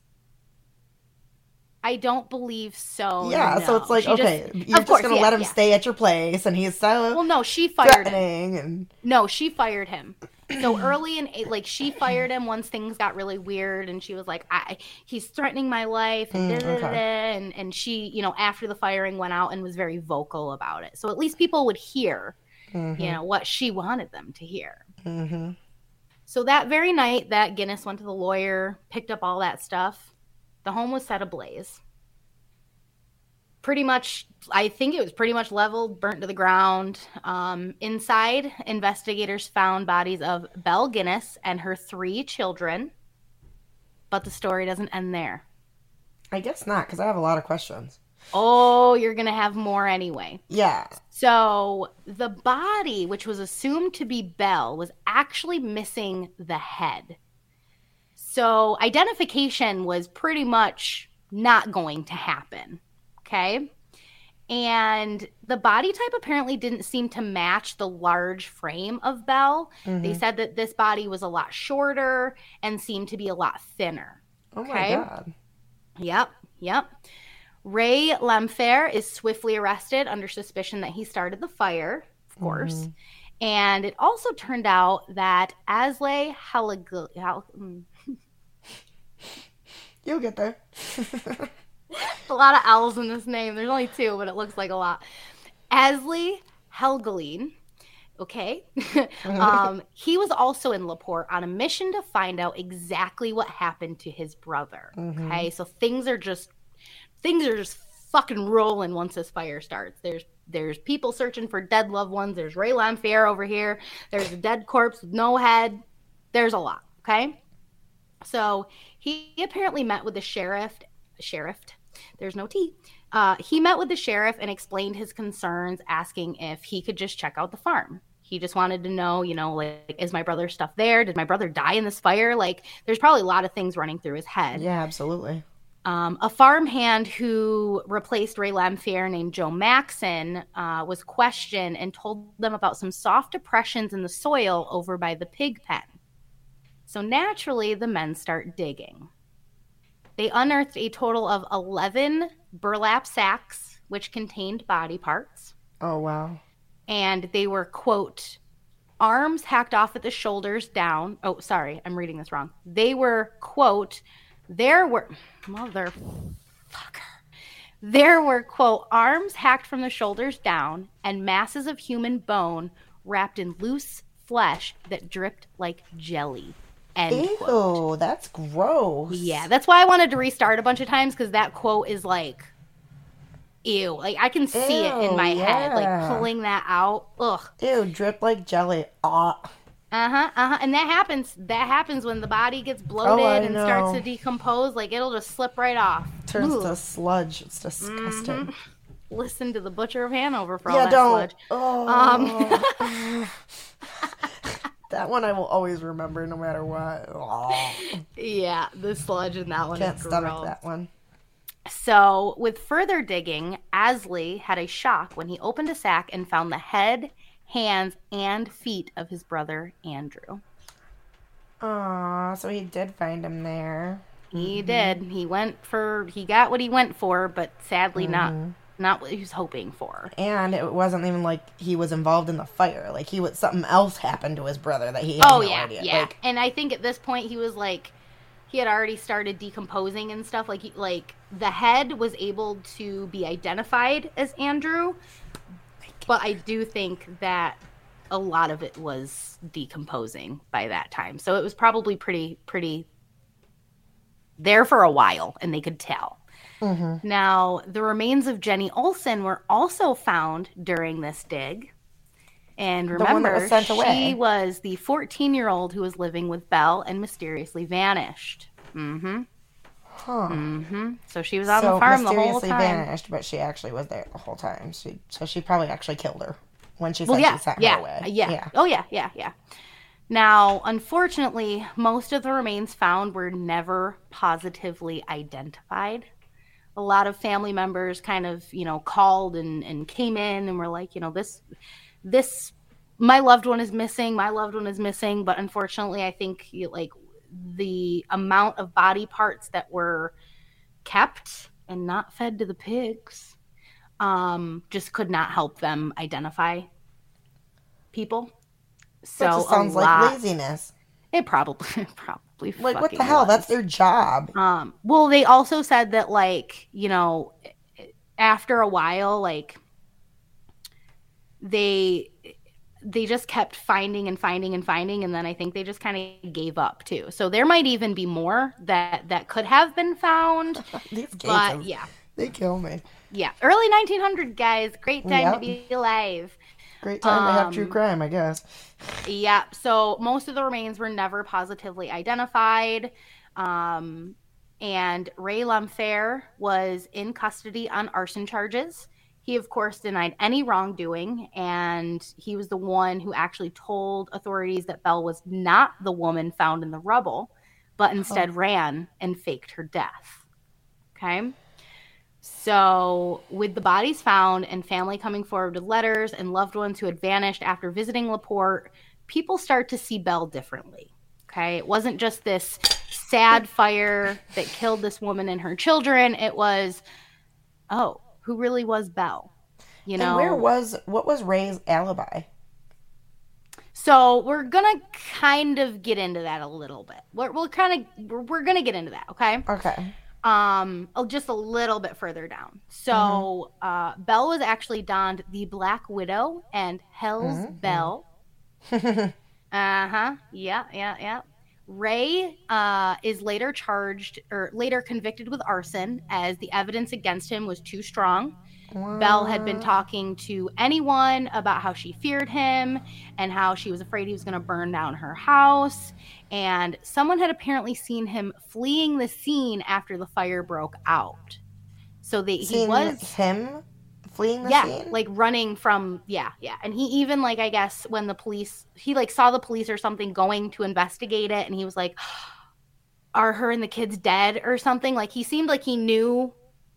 I don't believe so. Yeah, no. so it's like she okay, just, you're just course, gonna yeah, let him yeah. stay at your place, and he's so well. No, she fired him. And... No, she fired him so early in like she fired him once things got really weird and she was like I he's threatening my life and, mm, okay. and and she you know after the firing went out and was very vocal about it so at least people would hear mm-hmm. you know what she wanted them to hear mm-hmm. so that very night that Gunness went to the lawyer picked up all that stuff the home was set ablaze. Pretty much i think it was pretty much leveled burnt to the ground. Um, inside investigators found bodies of belle gunness and her three children but the story doesn't end there. I guess not because i have a lot of questions. Oh you're gonna have more anyway. Yeah. So the body which was assumed to be belle was actually missing the head so identification was pretty much not going to happen Okay. And the body type apparently didn't seem to match the large frame of Belle. Mm-hmm. They said that this body was a lot shorter and seemed to be a lot thinner. Oh okay? my God. Yep. Yep. Ray Lamphere is swiftly arrested under suspicion that he started the fire, of course. Mm-hmm. And it also turned out that Asley Halig- mm. You'll get there. a lot of owls in this name. There's only two, but it looks like a lot. Asley Helgelien. Okay. um, he was also in LaPorte on a mission to find out exactly what happened to his brother. Mm-hmm. Okay. So things are just things are just fucking rolling once this fire starts. There's there's people searching for dead loved ones. There's Ray Lamphere over here. There's a dead corpse with no head. There's a lot. Okay. So he apparently met with the sheriff sheriff there's no T. Uh, he met with the sheriff and explained his concerns, asking if he could just check out the farm. He just wanted to know, you know, like, is my brother's stuff there? Did my brother die in this fire? Like, there's probably a lot of things running through his head. Yeah, absolutely. Um, a farmhand who replaced Ray Lamphere named Joe Maxson uh, was questioned and told them about some soft depressions in the soil over by the pig pen. So naturally, the men start digging. They unearthed a total of 11 burlap sacks, which contained body parts. Oh, wow. And they were, quote, arms hacked off at the shoulders down. Oh, sorry, I'm reading this wrong. They were, quote, there were, motherfucker. There were, quote, arms hacked from the shoulders down and masses of human bone wrapped in loose flesh that dripped like jelly. End Ew, quote. that's gross. Yeah, that's why I wanted to restart a bunch of times because that quote is like, ew. Like I can see ew, it in my yeah. head, like pulling that out. Ugh. Ew, drip like jelly. Ah. Uh huh. Uh huh. And that happens. That happens when the body gets bloated oh, and know. starts to decompose. Like it'll just slip right off. Turns Ooh. to sludge. It's disgusting. Mm-hmm. Listen to the Butcher of Hanover for yeah, all that don't. sludge. Oh. Um, that one I will always remember no matter what. Oh, Yeah, the sludge in that one can't stomach gross. that one. So, with further digging, Asley had a shock when he opened a sack and found the head, hands, and feet of his brother Andrew. Aw, so he did find him there. He did. He went for he got what he went for, but sadly Mm-hmm. not what he was hoping for. And it wasn't even like he was involved in the fire. Like he was something else happened to his brother that he had Oh no yeah, idea. yeah. Like, and I think at this point he was like he had already started decomposing and stuff like he, like the head was able to be identified as Andrew, but I do think that a lot of it was decomposing by that time. So it was probably pretty pretty there for a while and they could tell. Mm-hmm. Now, the remains of Jenny Olson were also found during this dig. And remember, was sent away. she was the 14 year old who was living with Belle and mysteriously vanished. Mm-hmm. huh. Mm-hmm. So she was on so the farm the whole mysteriously time. vanished, but she actually was there the whole time. She, so she probably actually killed her when she said Well, yeah, she sent yeah, her away. yeah, yeah. Oh, yeah, yeah, yeah. Now, unfortunately, most of the remains found were never positively identified. A lot of family members kind of, you know, called and, and came in and were like, you know, this, this, my loved one is missing. My loved one is missing. But unfortunately, I think like the amount of body parts that were kept and not fed to the pigs um, just could not help them identify people. So That just a sounds like laziness. It probably probably Like what the hell? was. That's their job. Um, well, they also said that, like, you know, after a while, like, they they just kept finding and finding and finding, and then I think they just kind of gave up too. So there might even be more that that could have been found, but yeah, they kill me. yeah, early 1900 guys, great time Yep. to be alive. Great time to have true Um, crime, I guess. Yeah. So most of the remains were never positively identified. Um, and Ray Lamphere was in custody on arson charges. He, of course, denied any wrongdoing, and he was the one who actually told authorities that Belle was not the woman found in the rubble, but instead ran and faked her death. Okay. So, with the bodies found and family coming forward with letters and loved ones who had vanished after visiting Laporte, people start to see Belle differently. Okay. It wasn't just this sad fire that killed this woman and her children. It was, oh, who really was Belle? You know, and where was what was Ray's alibi? so we're gonna kind of get into that a little bit. We're, we'll kind of we're, we're gonna get into that, okay? Okay. Um just a little bit further down. So uh belle was actually donned the black widow and hell's Mhm. Belle. Uh-huh. Yeah yeah yeah. Ray uh is later charged or later convicted with arson as the evidence against him was too strong Belle had been talking to anyone about how she feared him and how she was afraid he was going to burn down her house. And someone had apparently seen him fleeing the scene after the fire broke out. So they, he was, him fleeing the yeah, scene. like running from, yeah, yeah. And he even, like, I guess when the police, he like saw the police or something going to investigate it and he was like, are her and the kids dead or something? Like he seemed like he knew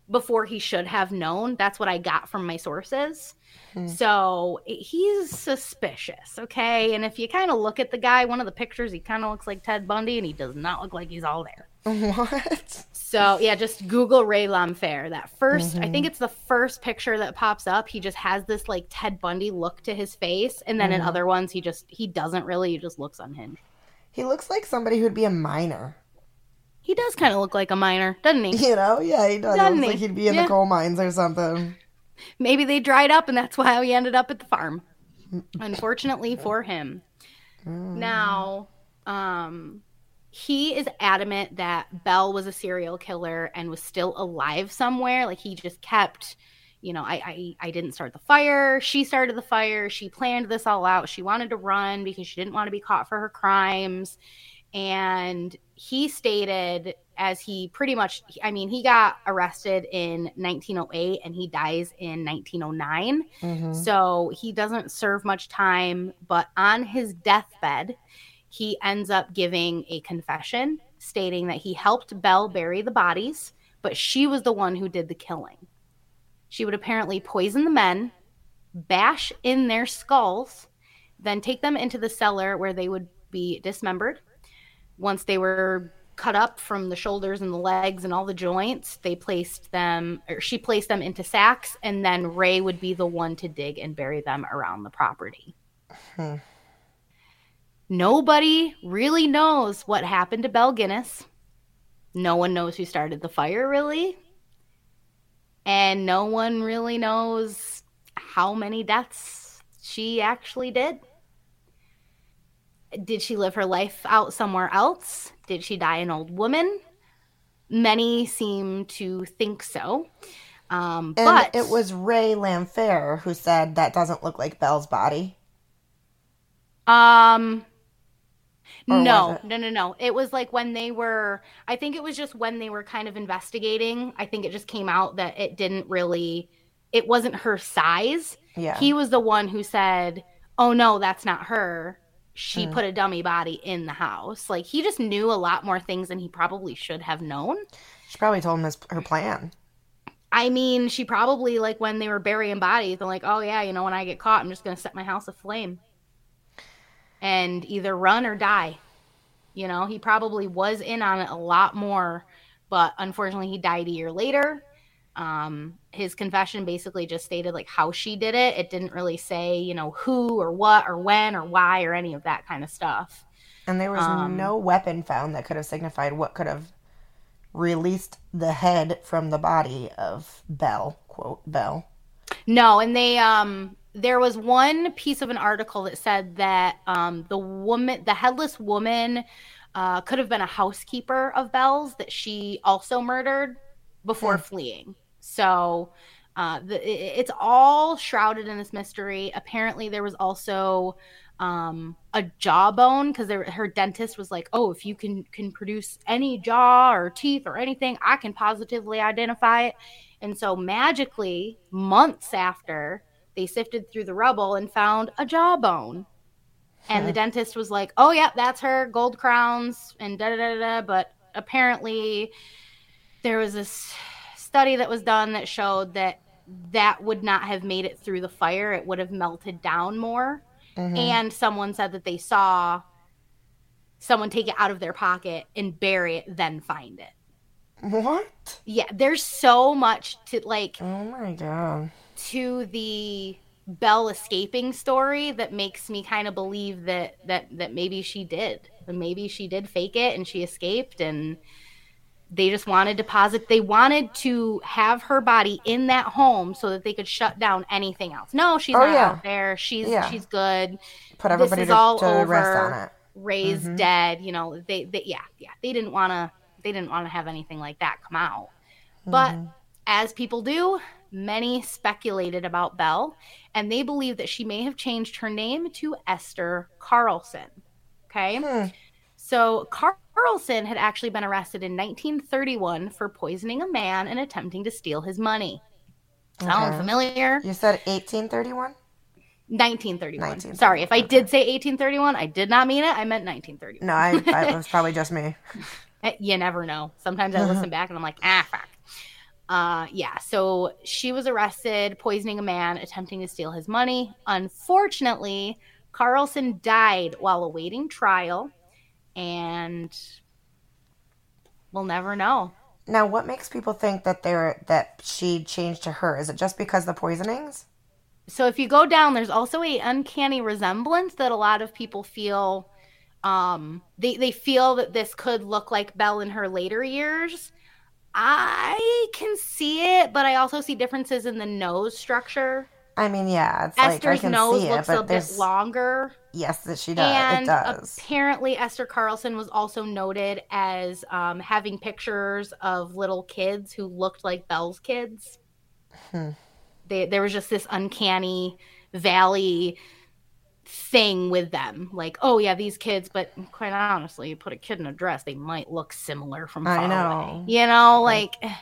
before he should have known. That's what I got from my sources. Hmm. So he's suspicious, okay? And if you kind of look at the guy, one of the pictures, he kind of looks like Ted Bundy and he does not look like he's all there. what? So yeah, just Google Ray Lamphere. That 1st I Mhm. think it's the first picture that pops up. He just has this like Ted Bundy look to his face, and then in Mhm. other ones, he just he doesn't really. He just looks unhinged. He looks like somebody who'd be a miner. He does kind of look like a miner, doesn't he? You know? Yeah, he does. It Doesn't looks he? like he'd be in Yeah. the coal mines or something. Maybe they dried up, and that's why he ended up at the farm. Unfortunately for him. Mm. Now, um, he is adamant that Belle was a serial killer and was still alive somewhere. Like he just kept, you know, I, I I didn't start the fire. She started the fire. She planned this all out. She wanted to run because she didn't want to be caught for her crimes. and he stated as he pretty much i mean he got arrested in 1908 and he dies in 1909 Mhm. so he doesn't serve much time but on his deathbed he ends up giving a confession stating that he helped belle bury the bodies but she was the one who did the killing she would apparently poison the men bash in their skulls then take them into the cellar where they would be dismembered once they were cut up from the shoulders and the legs and all the joints, they placed them, or she placed them into sacks, and then Ray would be the one to dig and bury them around the property. Hmm. Nobody really knows what happened to Belle Gunness. No one knows who started the fire, really. And no one really knows how many deaths she actually did. Did she live her life out somewhere else? Did she die an old woman? Many seem to think so. Um, And but it was Ray Lamphere who said that doesn't look like Belle's body. Um Or no, no, no, no. It was like when they were I think it was just when they were kind of investigating. I think it just came out that it didn't really it wasn't her size. Yeah. He was the one who said, "Oh no, that's not her. She Hmm. put a dummy body in the house." Like he just knew a lot more things than he probably should have known. she probably told him his, her plan. I mean, she probably like when they were burying bodies, they're like, "Oh yeah, you know, when I get caught, I'm just gonna set my house aflame and either run or die." You know, he probably was in on it a lot more, but unfortunately, he died a year later. Um, his confession basically just stated like how she did it. It didn't really say, you know, who or what or when or why or any of that kind of stuff. And there was Um, no weapon found that could have signified what could have released the head from the body of Belle, quote, Belle. No, and they um there was one piece of an article that said that um the woman the headless woman uh could have been a housekeeper of Belle's that she also murdered before Hmm. fleeing. So uh the, it's all shrouded in this mystery. Apparently there was also um a jawbone because her dentist was like oh if you can can produce any jaw or teeth or anything i can positively identify it and so magically, months after, they sifted through the rubble and found a jawbone. And the dentist was like, "Oh yeah, that's her, gold crowns and da da da da." But apparently, there was this study that was done that showed that that would not have made it through the fire; it would have melted down more. Mhm. And someone said that they saw someone take it out of their pocket and bury it, then find it. What? Yeah, there's so much to like Oh my god. to the Belle escaping story that makes me kind of believe that that that maybe she did. Maybe she did fake it and she escaped and they just wanted to posit they wanted to have her body in that home so that they could shut down anything else. No, she's Oh, not yeah. out there. She's Yeah. she's good. Put This everybody is to, all to rest over. on it. Ray's Mhm. dead, you know, they, they yeah, yeah. They didn't want to they didn't want to have anything like that come out. But Mhm. as people do, many speculated about Belle, and they believe that she may have changed her name to Esther Carlson. Okay. Hmm. So Carlson had actually been arrested in 1931 for poisoning a man and attempting to steal his money. Sound familiar? You said 1831? 1931. 1931, Sorry, if I okay. did say 1831, I did not mean it. I meant 1931. No, I, I it was probably just me. Eh, you never know. Sometimes I listen back and I'm like, ah, fuck. Uh, yeah. So she was arrested, poisoning a man, attempting to steal his money. Unfortunately, Carlson died while awaiting trial, and we'll never know. Now, what makes people think that they're that she changed to her? Is it just because the poisonings? So if you go down, there's also a uncanny resemblance that a lot of people feel. Um, they they feel that this could look like Belle in her later years. I can see it, but I also see differences in the nose structure. I mean, yeah, it's like I Esther's can nose see looks it, a but bit longer. yes, that she does. and it does. apparently, Esther Carlson was also noted as um, having pictures of little kids who looked like Belle's kids. Hmm. They, there was just this uncanny valley thing with them. Like, oh yeah, these kids, but quite honestly, you put a kid in a dress, they might look similar from far I know. away. You know, like eh,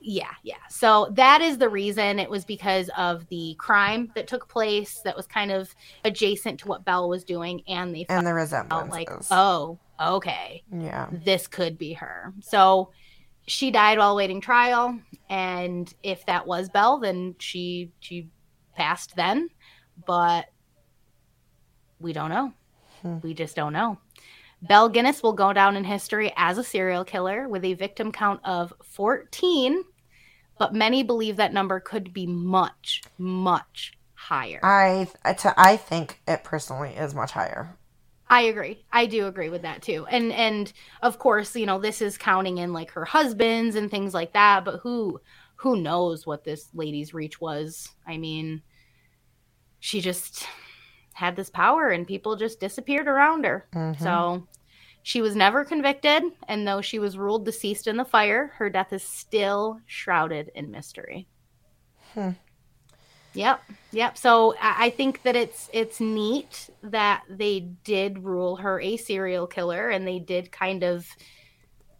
yeah, yeah. So that is the reason. It was because of the crime that took place that was kind of adjacent to what Belle was doing, and they And the resemblance. like, oh, okay, yeah. this could be her. So she died while waiting trial, and if that was Belle, then she she passed then, but we don't know. Hmm. We just don't know. Belle Gunness will go down in history as a serial killer with a victim count of 14, but many believe that number could be much, much higher. I I think it personally is much higher. I agree. I do agree with that too. And and of course, you know, this is counting in like her husbands and things like that, but who who knows what this lady's reach was? I mean, she just had this power and people just disappeared around her. Mhm. So she was never convicted, and though she was ruled deceased in the fire, her death is still shrouded in mystery. Hmm. Yep, yep. So I I think that it's it's neat that they did rule her a serial killer, and they did kind of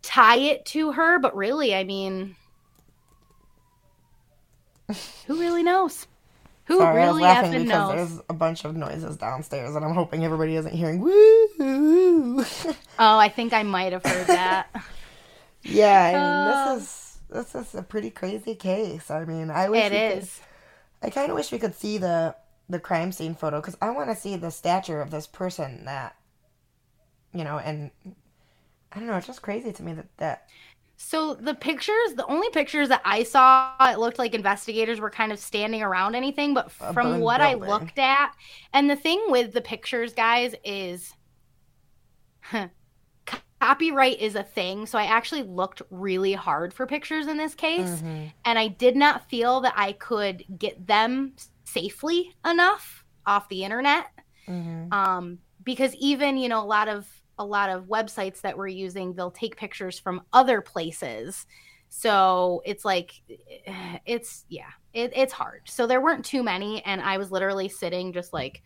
tie it to her. But really, I mean, who really knows? Who Sorry, I was laughing because knows? there's a bunch of noises downstairs, and I'm hoping everybody isn't hearing woo. Oh, I think I might have heard that. yeah, I mean, Uh. this is this is a pretty crazy case. I mean, I wish it we could- I kind of wish we could see the the crime scene photo because I want to see the stature of this person that, you know, and I don't know. It's just crazy to me that that So the pictures, the only pictures that I saw, it looked like investigators were kind of standing around anything. But A from what I looked at, and the thing with the pictures, guys, is copyright is a thing. So I actually looked really hard for pictures in this case, Mhm. and I did not feel that I could get them safely enough off the internet Mhm. um, because even you know a lot of a lot of websites that we're using they'll take pictures from other places so it's like it's yeah it, it's hard so there weren't too many and i was literally sitting just like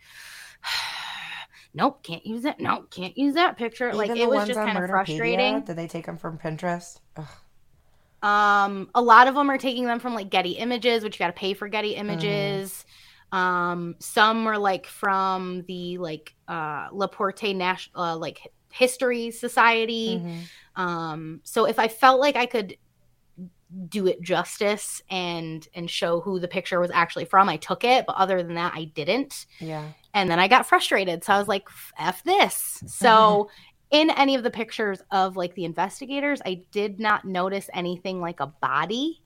nope can't use it nope can't use that picture like it was just kind of frustrating Did they take them from Pinterest? Ugh. um, a lot of them are taking them from like Getty Images, which you got to pay for Getty Images. Um, some are like from the like uh Laporte National uh, like History Society. Mhm. Um, so if I felt like I could do it justice and and show who the picture was actually from, I took it. But other than that, I didn't Yeah. and then I got frustrated. So I was like, F this. So in any of the pictures of like the investigators, I did not notice anything like a body.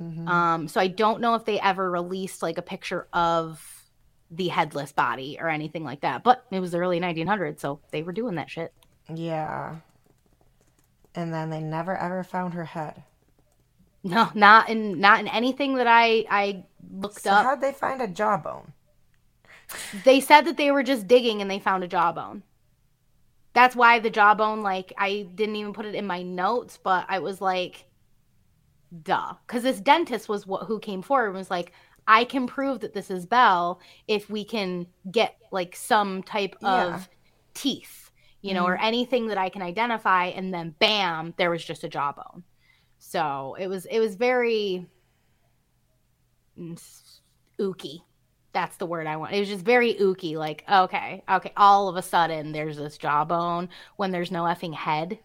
Mhm. Um, so I don't know if they ever released like a picture of the headless body or anything like that. But it was the early 1900s, so they were doing that shit. Yeah. And then they never ever found her head. No, not in not in anything that I I looked So up. how'd they find a jawbone? They said that they were just digging and they found a jawbone. That's why the jawbone, like, I didn't even put it in my notes, but I was like, duh. Because this dentist was what who came forward and was like, I can prove that this is Belle if we can get like some type Yeah. of teeth, you know, or anything that I can identify, and then bam, there was just a jawbone. So it was it was very mm, ooky. That's the word I want. It was just very ooky. Like, okay, okay. All of a sudden, there's this jawbone when there's no effing head.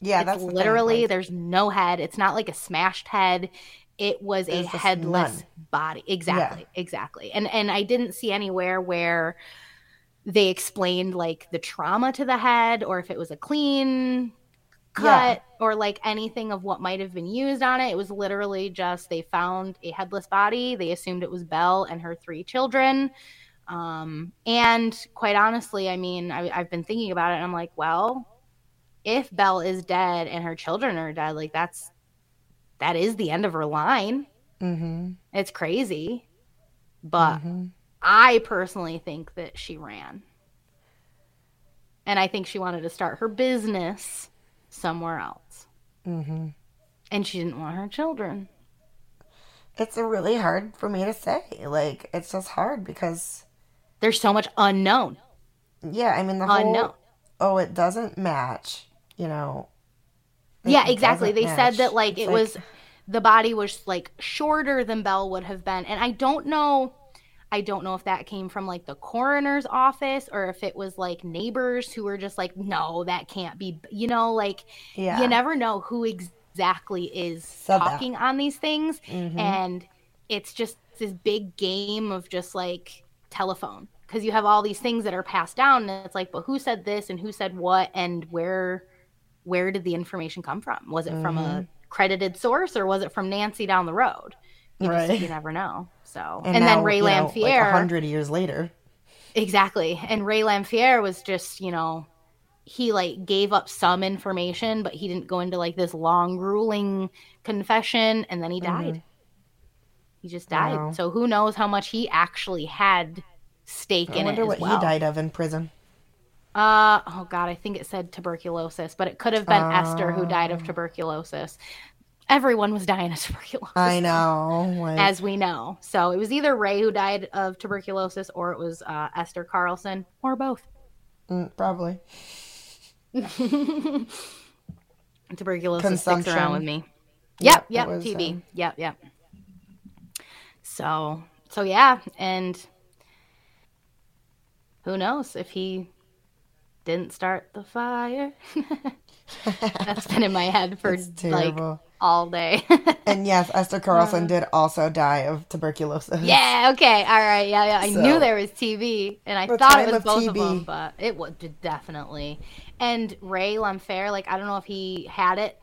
Yeah, it's that's the thing, literally like, there's no head. It's not like a smashed head. It was a There's just headless none. body. Exactly, exactly. And and I didn't see anywhere where they explained like the trauma to the head or if it was a clean cut or like anything of what might have been used on it. It was literally just they found a headless body. They assumed it was Belle and her three children. Um, and quite honestly, I mean, I, I've been thinking about it and I'm like, well, if Belle is dead and her children are dead, like that's that is the end of her line. Mhm. It's crazy. But Mhm. I personally think that she ran. And I think she wanted to start her business somewhere else. Mhm. And she didn't want her children. It's really hard for me to say. Like, it's just hard because There's so much unknown. Yeah, I mean the whole. Unknown. Oh, it doesn't match. You know. yeah, exactly. They said that like It's it was the body was like shorter than Belle would have been, and I don't know. I don't know if that came from like the coroner's office or if it was like neighbors who were just like, no, that can't be. You know, like Yeah. you never know who exactly is talking on these things, Mhm. and it's just this big game of just like telephone because you have all these things that are passed down, and it's like, but who said this and who said what and where where did the information come from? Was it from Mm-hmm. a credited source or was it from Nancy down the road? You just Right. you never know. So and, and, now, then Ray you know, Lamphere like hundred years later. exactly. And Ray Lamphere was just, you know, he like gave up some information, but he didn't go into like this long grueling confession and then he died. He just died. Wow. So who knows how much he actually had stake I in wonder it what as well. he died of in prison. Uh oh god, I think it said tuberculosis, but it could have been Esther who died of tuberculosis. Everyone was dying of tuberculosis. I know. Like, As we know. So it was either Ray who died of tuberculosis or it was uh, Esther Carlson or both. mm, probably. Tuberculosis sticks around with me. Yep, Yep, yep, TB. um, Yep, yep. So, so yeah, and who knows if he didn't start the fire? That's been in my head for like all day. And yes, Esther Carlson did also die of tuberculosis. Uh. yeah, okay, all right, yeah, yeah. I So- knew there was TB, and I thought it was both of them, but it was definitely. And Ray Lamphere, like I don't know if he had it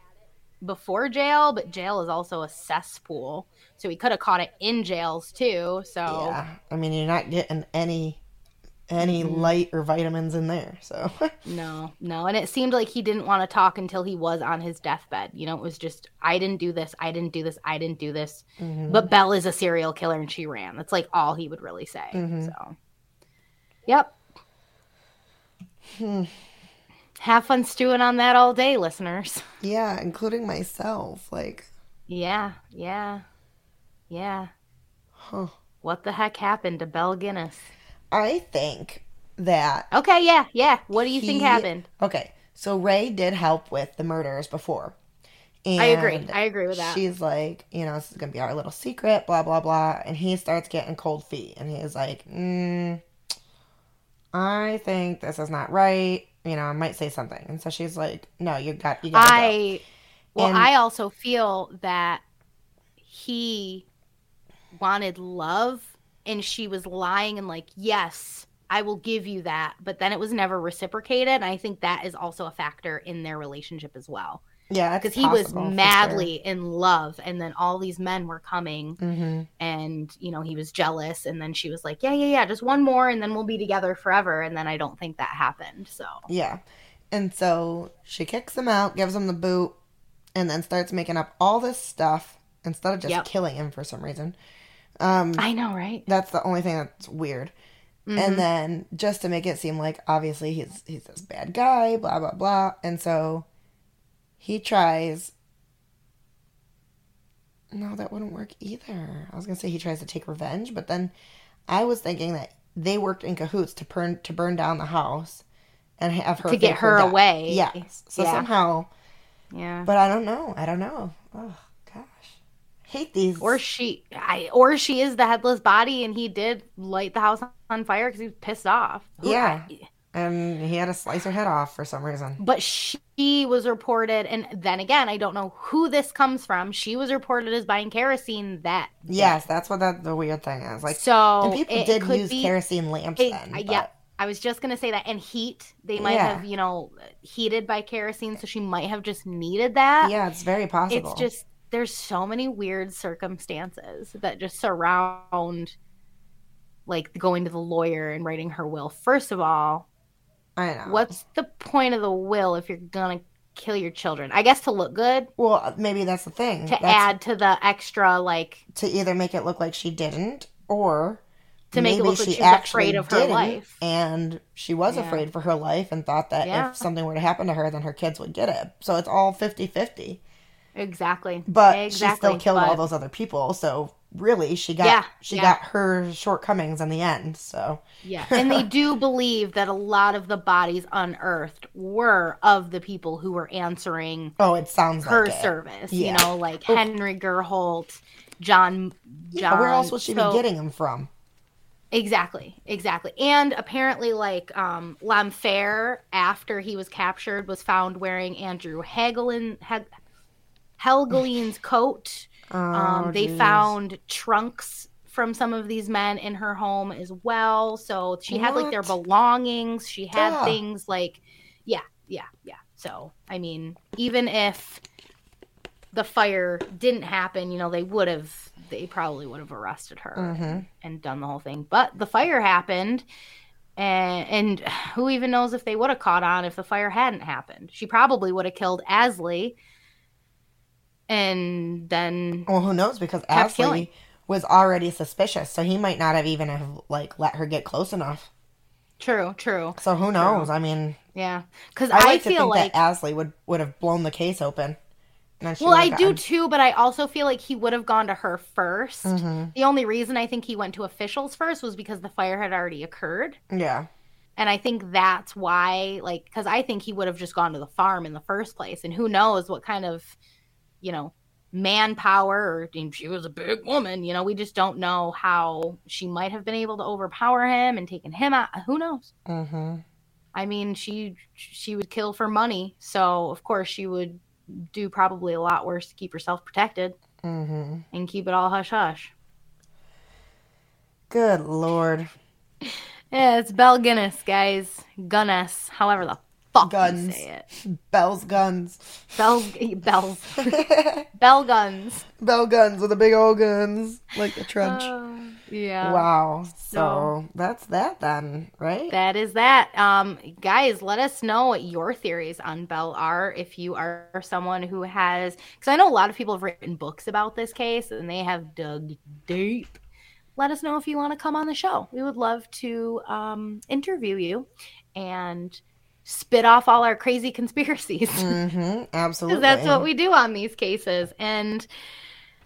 before jail, but jail is also a cesspool, so he could have caught it in jails too. So Yeah. I mean, you're not getting any any Mm-hmm. light or vitamins in there. So no, no, and it seemed like he didn't want to talk until he was on his deathbed. You know, it was just I didn't do this, I didn't do this, I didn't do this. Mhm. But Belle is a serial killer and she ran. That's like all he would really say. Mhm. So, yep. Hmm. Have fun stewing on that all day, listeners. yeah, including myself. Like, Yeah, yeah, yeah. huh. What the heck happened to Belle Gunness? I think that Okay, yeah, yeah. What do you think happened? Okay, so Ray did help with the murders before. And I agree. I agree with that. She's like, you know, this is gonna be our little secret, blah blah blah. And he starts getting cold feet, and he's like, mm, I think this is not right. You know, I might say something. And so she's like, No, you got you got. go. I well, And- I also feel that he wanted love and she was lying and like, "Yes, I will give you that." But then it was never reciprocated, and I think that is also a factor in their relationship as well. Yeah, Because he was madly in love and then all these men were coming hmm and, you know, he was jealous and then she was like, "Yeah, yeah, yeah, just one more and then we'll be together forever." And then I don't think that happened. So, Yeah, and so she kicks him out, gives him the boot, and then starts making up all this stuff instead of just Yep. killing him for some reason. Um, I know, right? That's the only thing that's weird. Mhm. And then just to make it seem like obviously he's he's this bad guy, blah blah blah. And so he tries No, that wouldn't work either. I was gonna say he tries to take revenge, but then I was thinking that they worked in cahoots to burn to burn down the house and have her To get her away. Yes. So Yeah. somehow Yeah. but I don't know. I don't know. Gosh. Hate these or she I, or she is the headless body and he did light the house on fire because he was pissed off Who- Yeah. I- and he had to slice her head off for some reason. but she was reported and then again i don't know who this comes from she was reported as buying kerosene that Yes, that's what that the weird thing is. Like so people did use be- kerosene lamps it- then. I- but- yeah i was just gonna say that and heat they might Yeah. have you know heated by kerosene so she might have just needed that Yeah, it's very possible. it's just there's so many weird circumstances that just surround like going to the lawyer and writing her will first of all I know. what's the point of the will if you're gonna kill your children i guess to look good Well, maybe that's the thing. to That's add to the extra like to either make it look like she didn't or To make it look like she was actually afraid of her life. and she was Yeah. afraid for her life and thought that Yeah. if something were to happen to her then her kids would get it. So it's all 50-50. Exactly But exactly she still killed all those other people, so really she got Yeah, she yeah. got her shortcomings in the end. So Yeah. And they do believe that a lot of the bodies unearthed were of the people who were answering oh, it sounds her like service. Yeah. You know, like Henry Gurholt, John Yeah, John where else would she so- be getting them from? Exactly, exactly. And apparently, like um, Lamphere, after he was captured, was found wearing Andrew Hagelin, Helgelien's coat. Um, Oh, they geez. found trunks from some of these men in her home as well. So she had like their belongings. She had Yeah. things like, yeah, yeah, yeah. So I mean, even if the fire didn't happen, you know, they would have, they probably would have arrested her Mhm. and done the whole thing. But the fire happened. And, and who even knows if they would have caught on if the fire hadn't happened? She probably would have killed Asle, and then Well, who knows? Because Asle killing. was already suspicious, so he might not have even have like let her get close enough. true, true, So who knows? I mean, yeah. Because I I, to feel think like that Asle would would have blown the case open. And then she Well, I would've do too, but I also feel like he would have gone to her 1st Mhm. The only reason I think he went to officials first was because the fire had already occurred. Yeah. And I think that's why, like, because I think he would have just gone to the farm in the first place. And who knows what kind of, you know, manpower, or she was a big woman, you know, we just don't know how she might have been able to overpower him and taken him out. Who knows? Mm-hmm. I mean, she she would kill for money, so of course she would do probably a lot worse to keep herself protected Mm-hmm. and keep it all hush hush. Good lord. Yeah, it's Belle Guinness, guys. Gunness, however the fuck Guns. say it. Bell's guns. Bells, bells, bell guns. Belle guns with the big old guns, like the trench. Uh, yeah. wow. So, so- that's that then, right? That is that. Um, guys, let us know what your theories on Bell are. If you are someone who has, because I know a lot of people have written books about this case and they have dug deep. Let us know if you want to come on the show. We would love to um, interview you and spit off all our crazy conspiracies. mm-hmm. Absolutely. that's what we do on these cases. And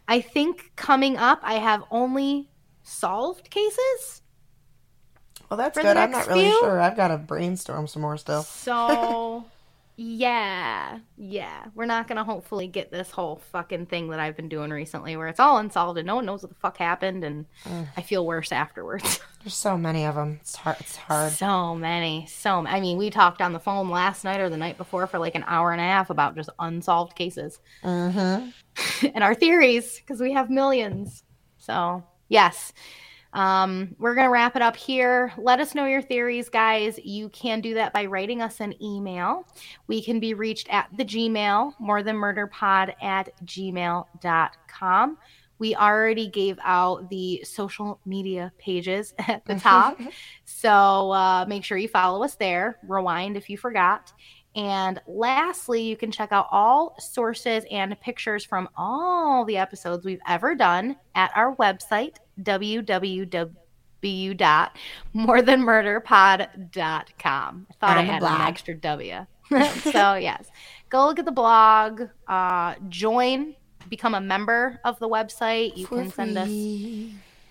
I think coming up, I have only solved cases. Well, that's good. I'm not really few? sure. I've got to brainstorm some more stuff. So, yeah, yeah, we're not gonna hopefully get this whole fucking thing that I've been doing recently, where it's all unsolved and no one knows what the fuck happened, and Ugh. I feel worse afterwards. There's so many of them. It's hard. It's hard. so many, so m- I mean, we talked on the phone last night or the night before for like an hour and a half about just unsolved cases. Mm-hmm. and our theories because we have millions. So, yes. Um, we're going to wrap it up here. Let us know your theories, guys. You can do that by writing us an email. We can be reached at the Gmail, more than murder pod at gmail.com. We already gave out the social media pages at the top. so uh, make sure you follow us there. Rewind if you forgot. And lastly, you can check out all sources and pictures from all the episodes we've ever done at our website, www.morethanmurderpod.com. I thought I had blog. an extra W. so, yes, go look at the blog, uh, join, become a member of the website. You For can send us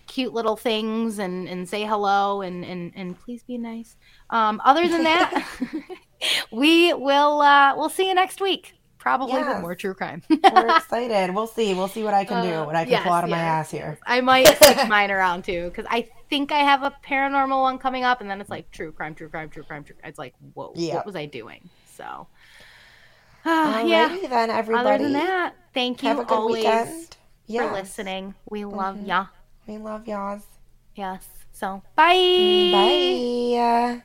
cute little things and, and say hello and, and, and please be nice. Um, other than that, we will uh, we'll see you next week. Probably Yes. more true crime. We're excited. We'll see. We'll see what I can do. Uh, What I can yes, pull out of my ass here. I might switch mine around too because I think I have a paranormal one coming up, and then it's like true crime, true crime, true crime, true. It's like whoa, Yeah. what was I doing? So, uh, yeah. Then, everybody. Other than that, thank you always weekend. for listening. We love Mhm. ya. We love y'all. Yes. So bye. Bye.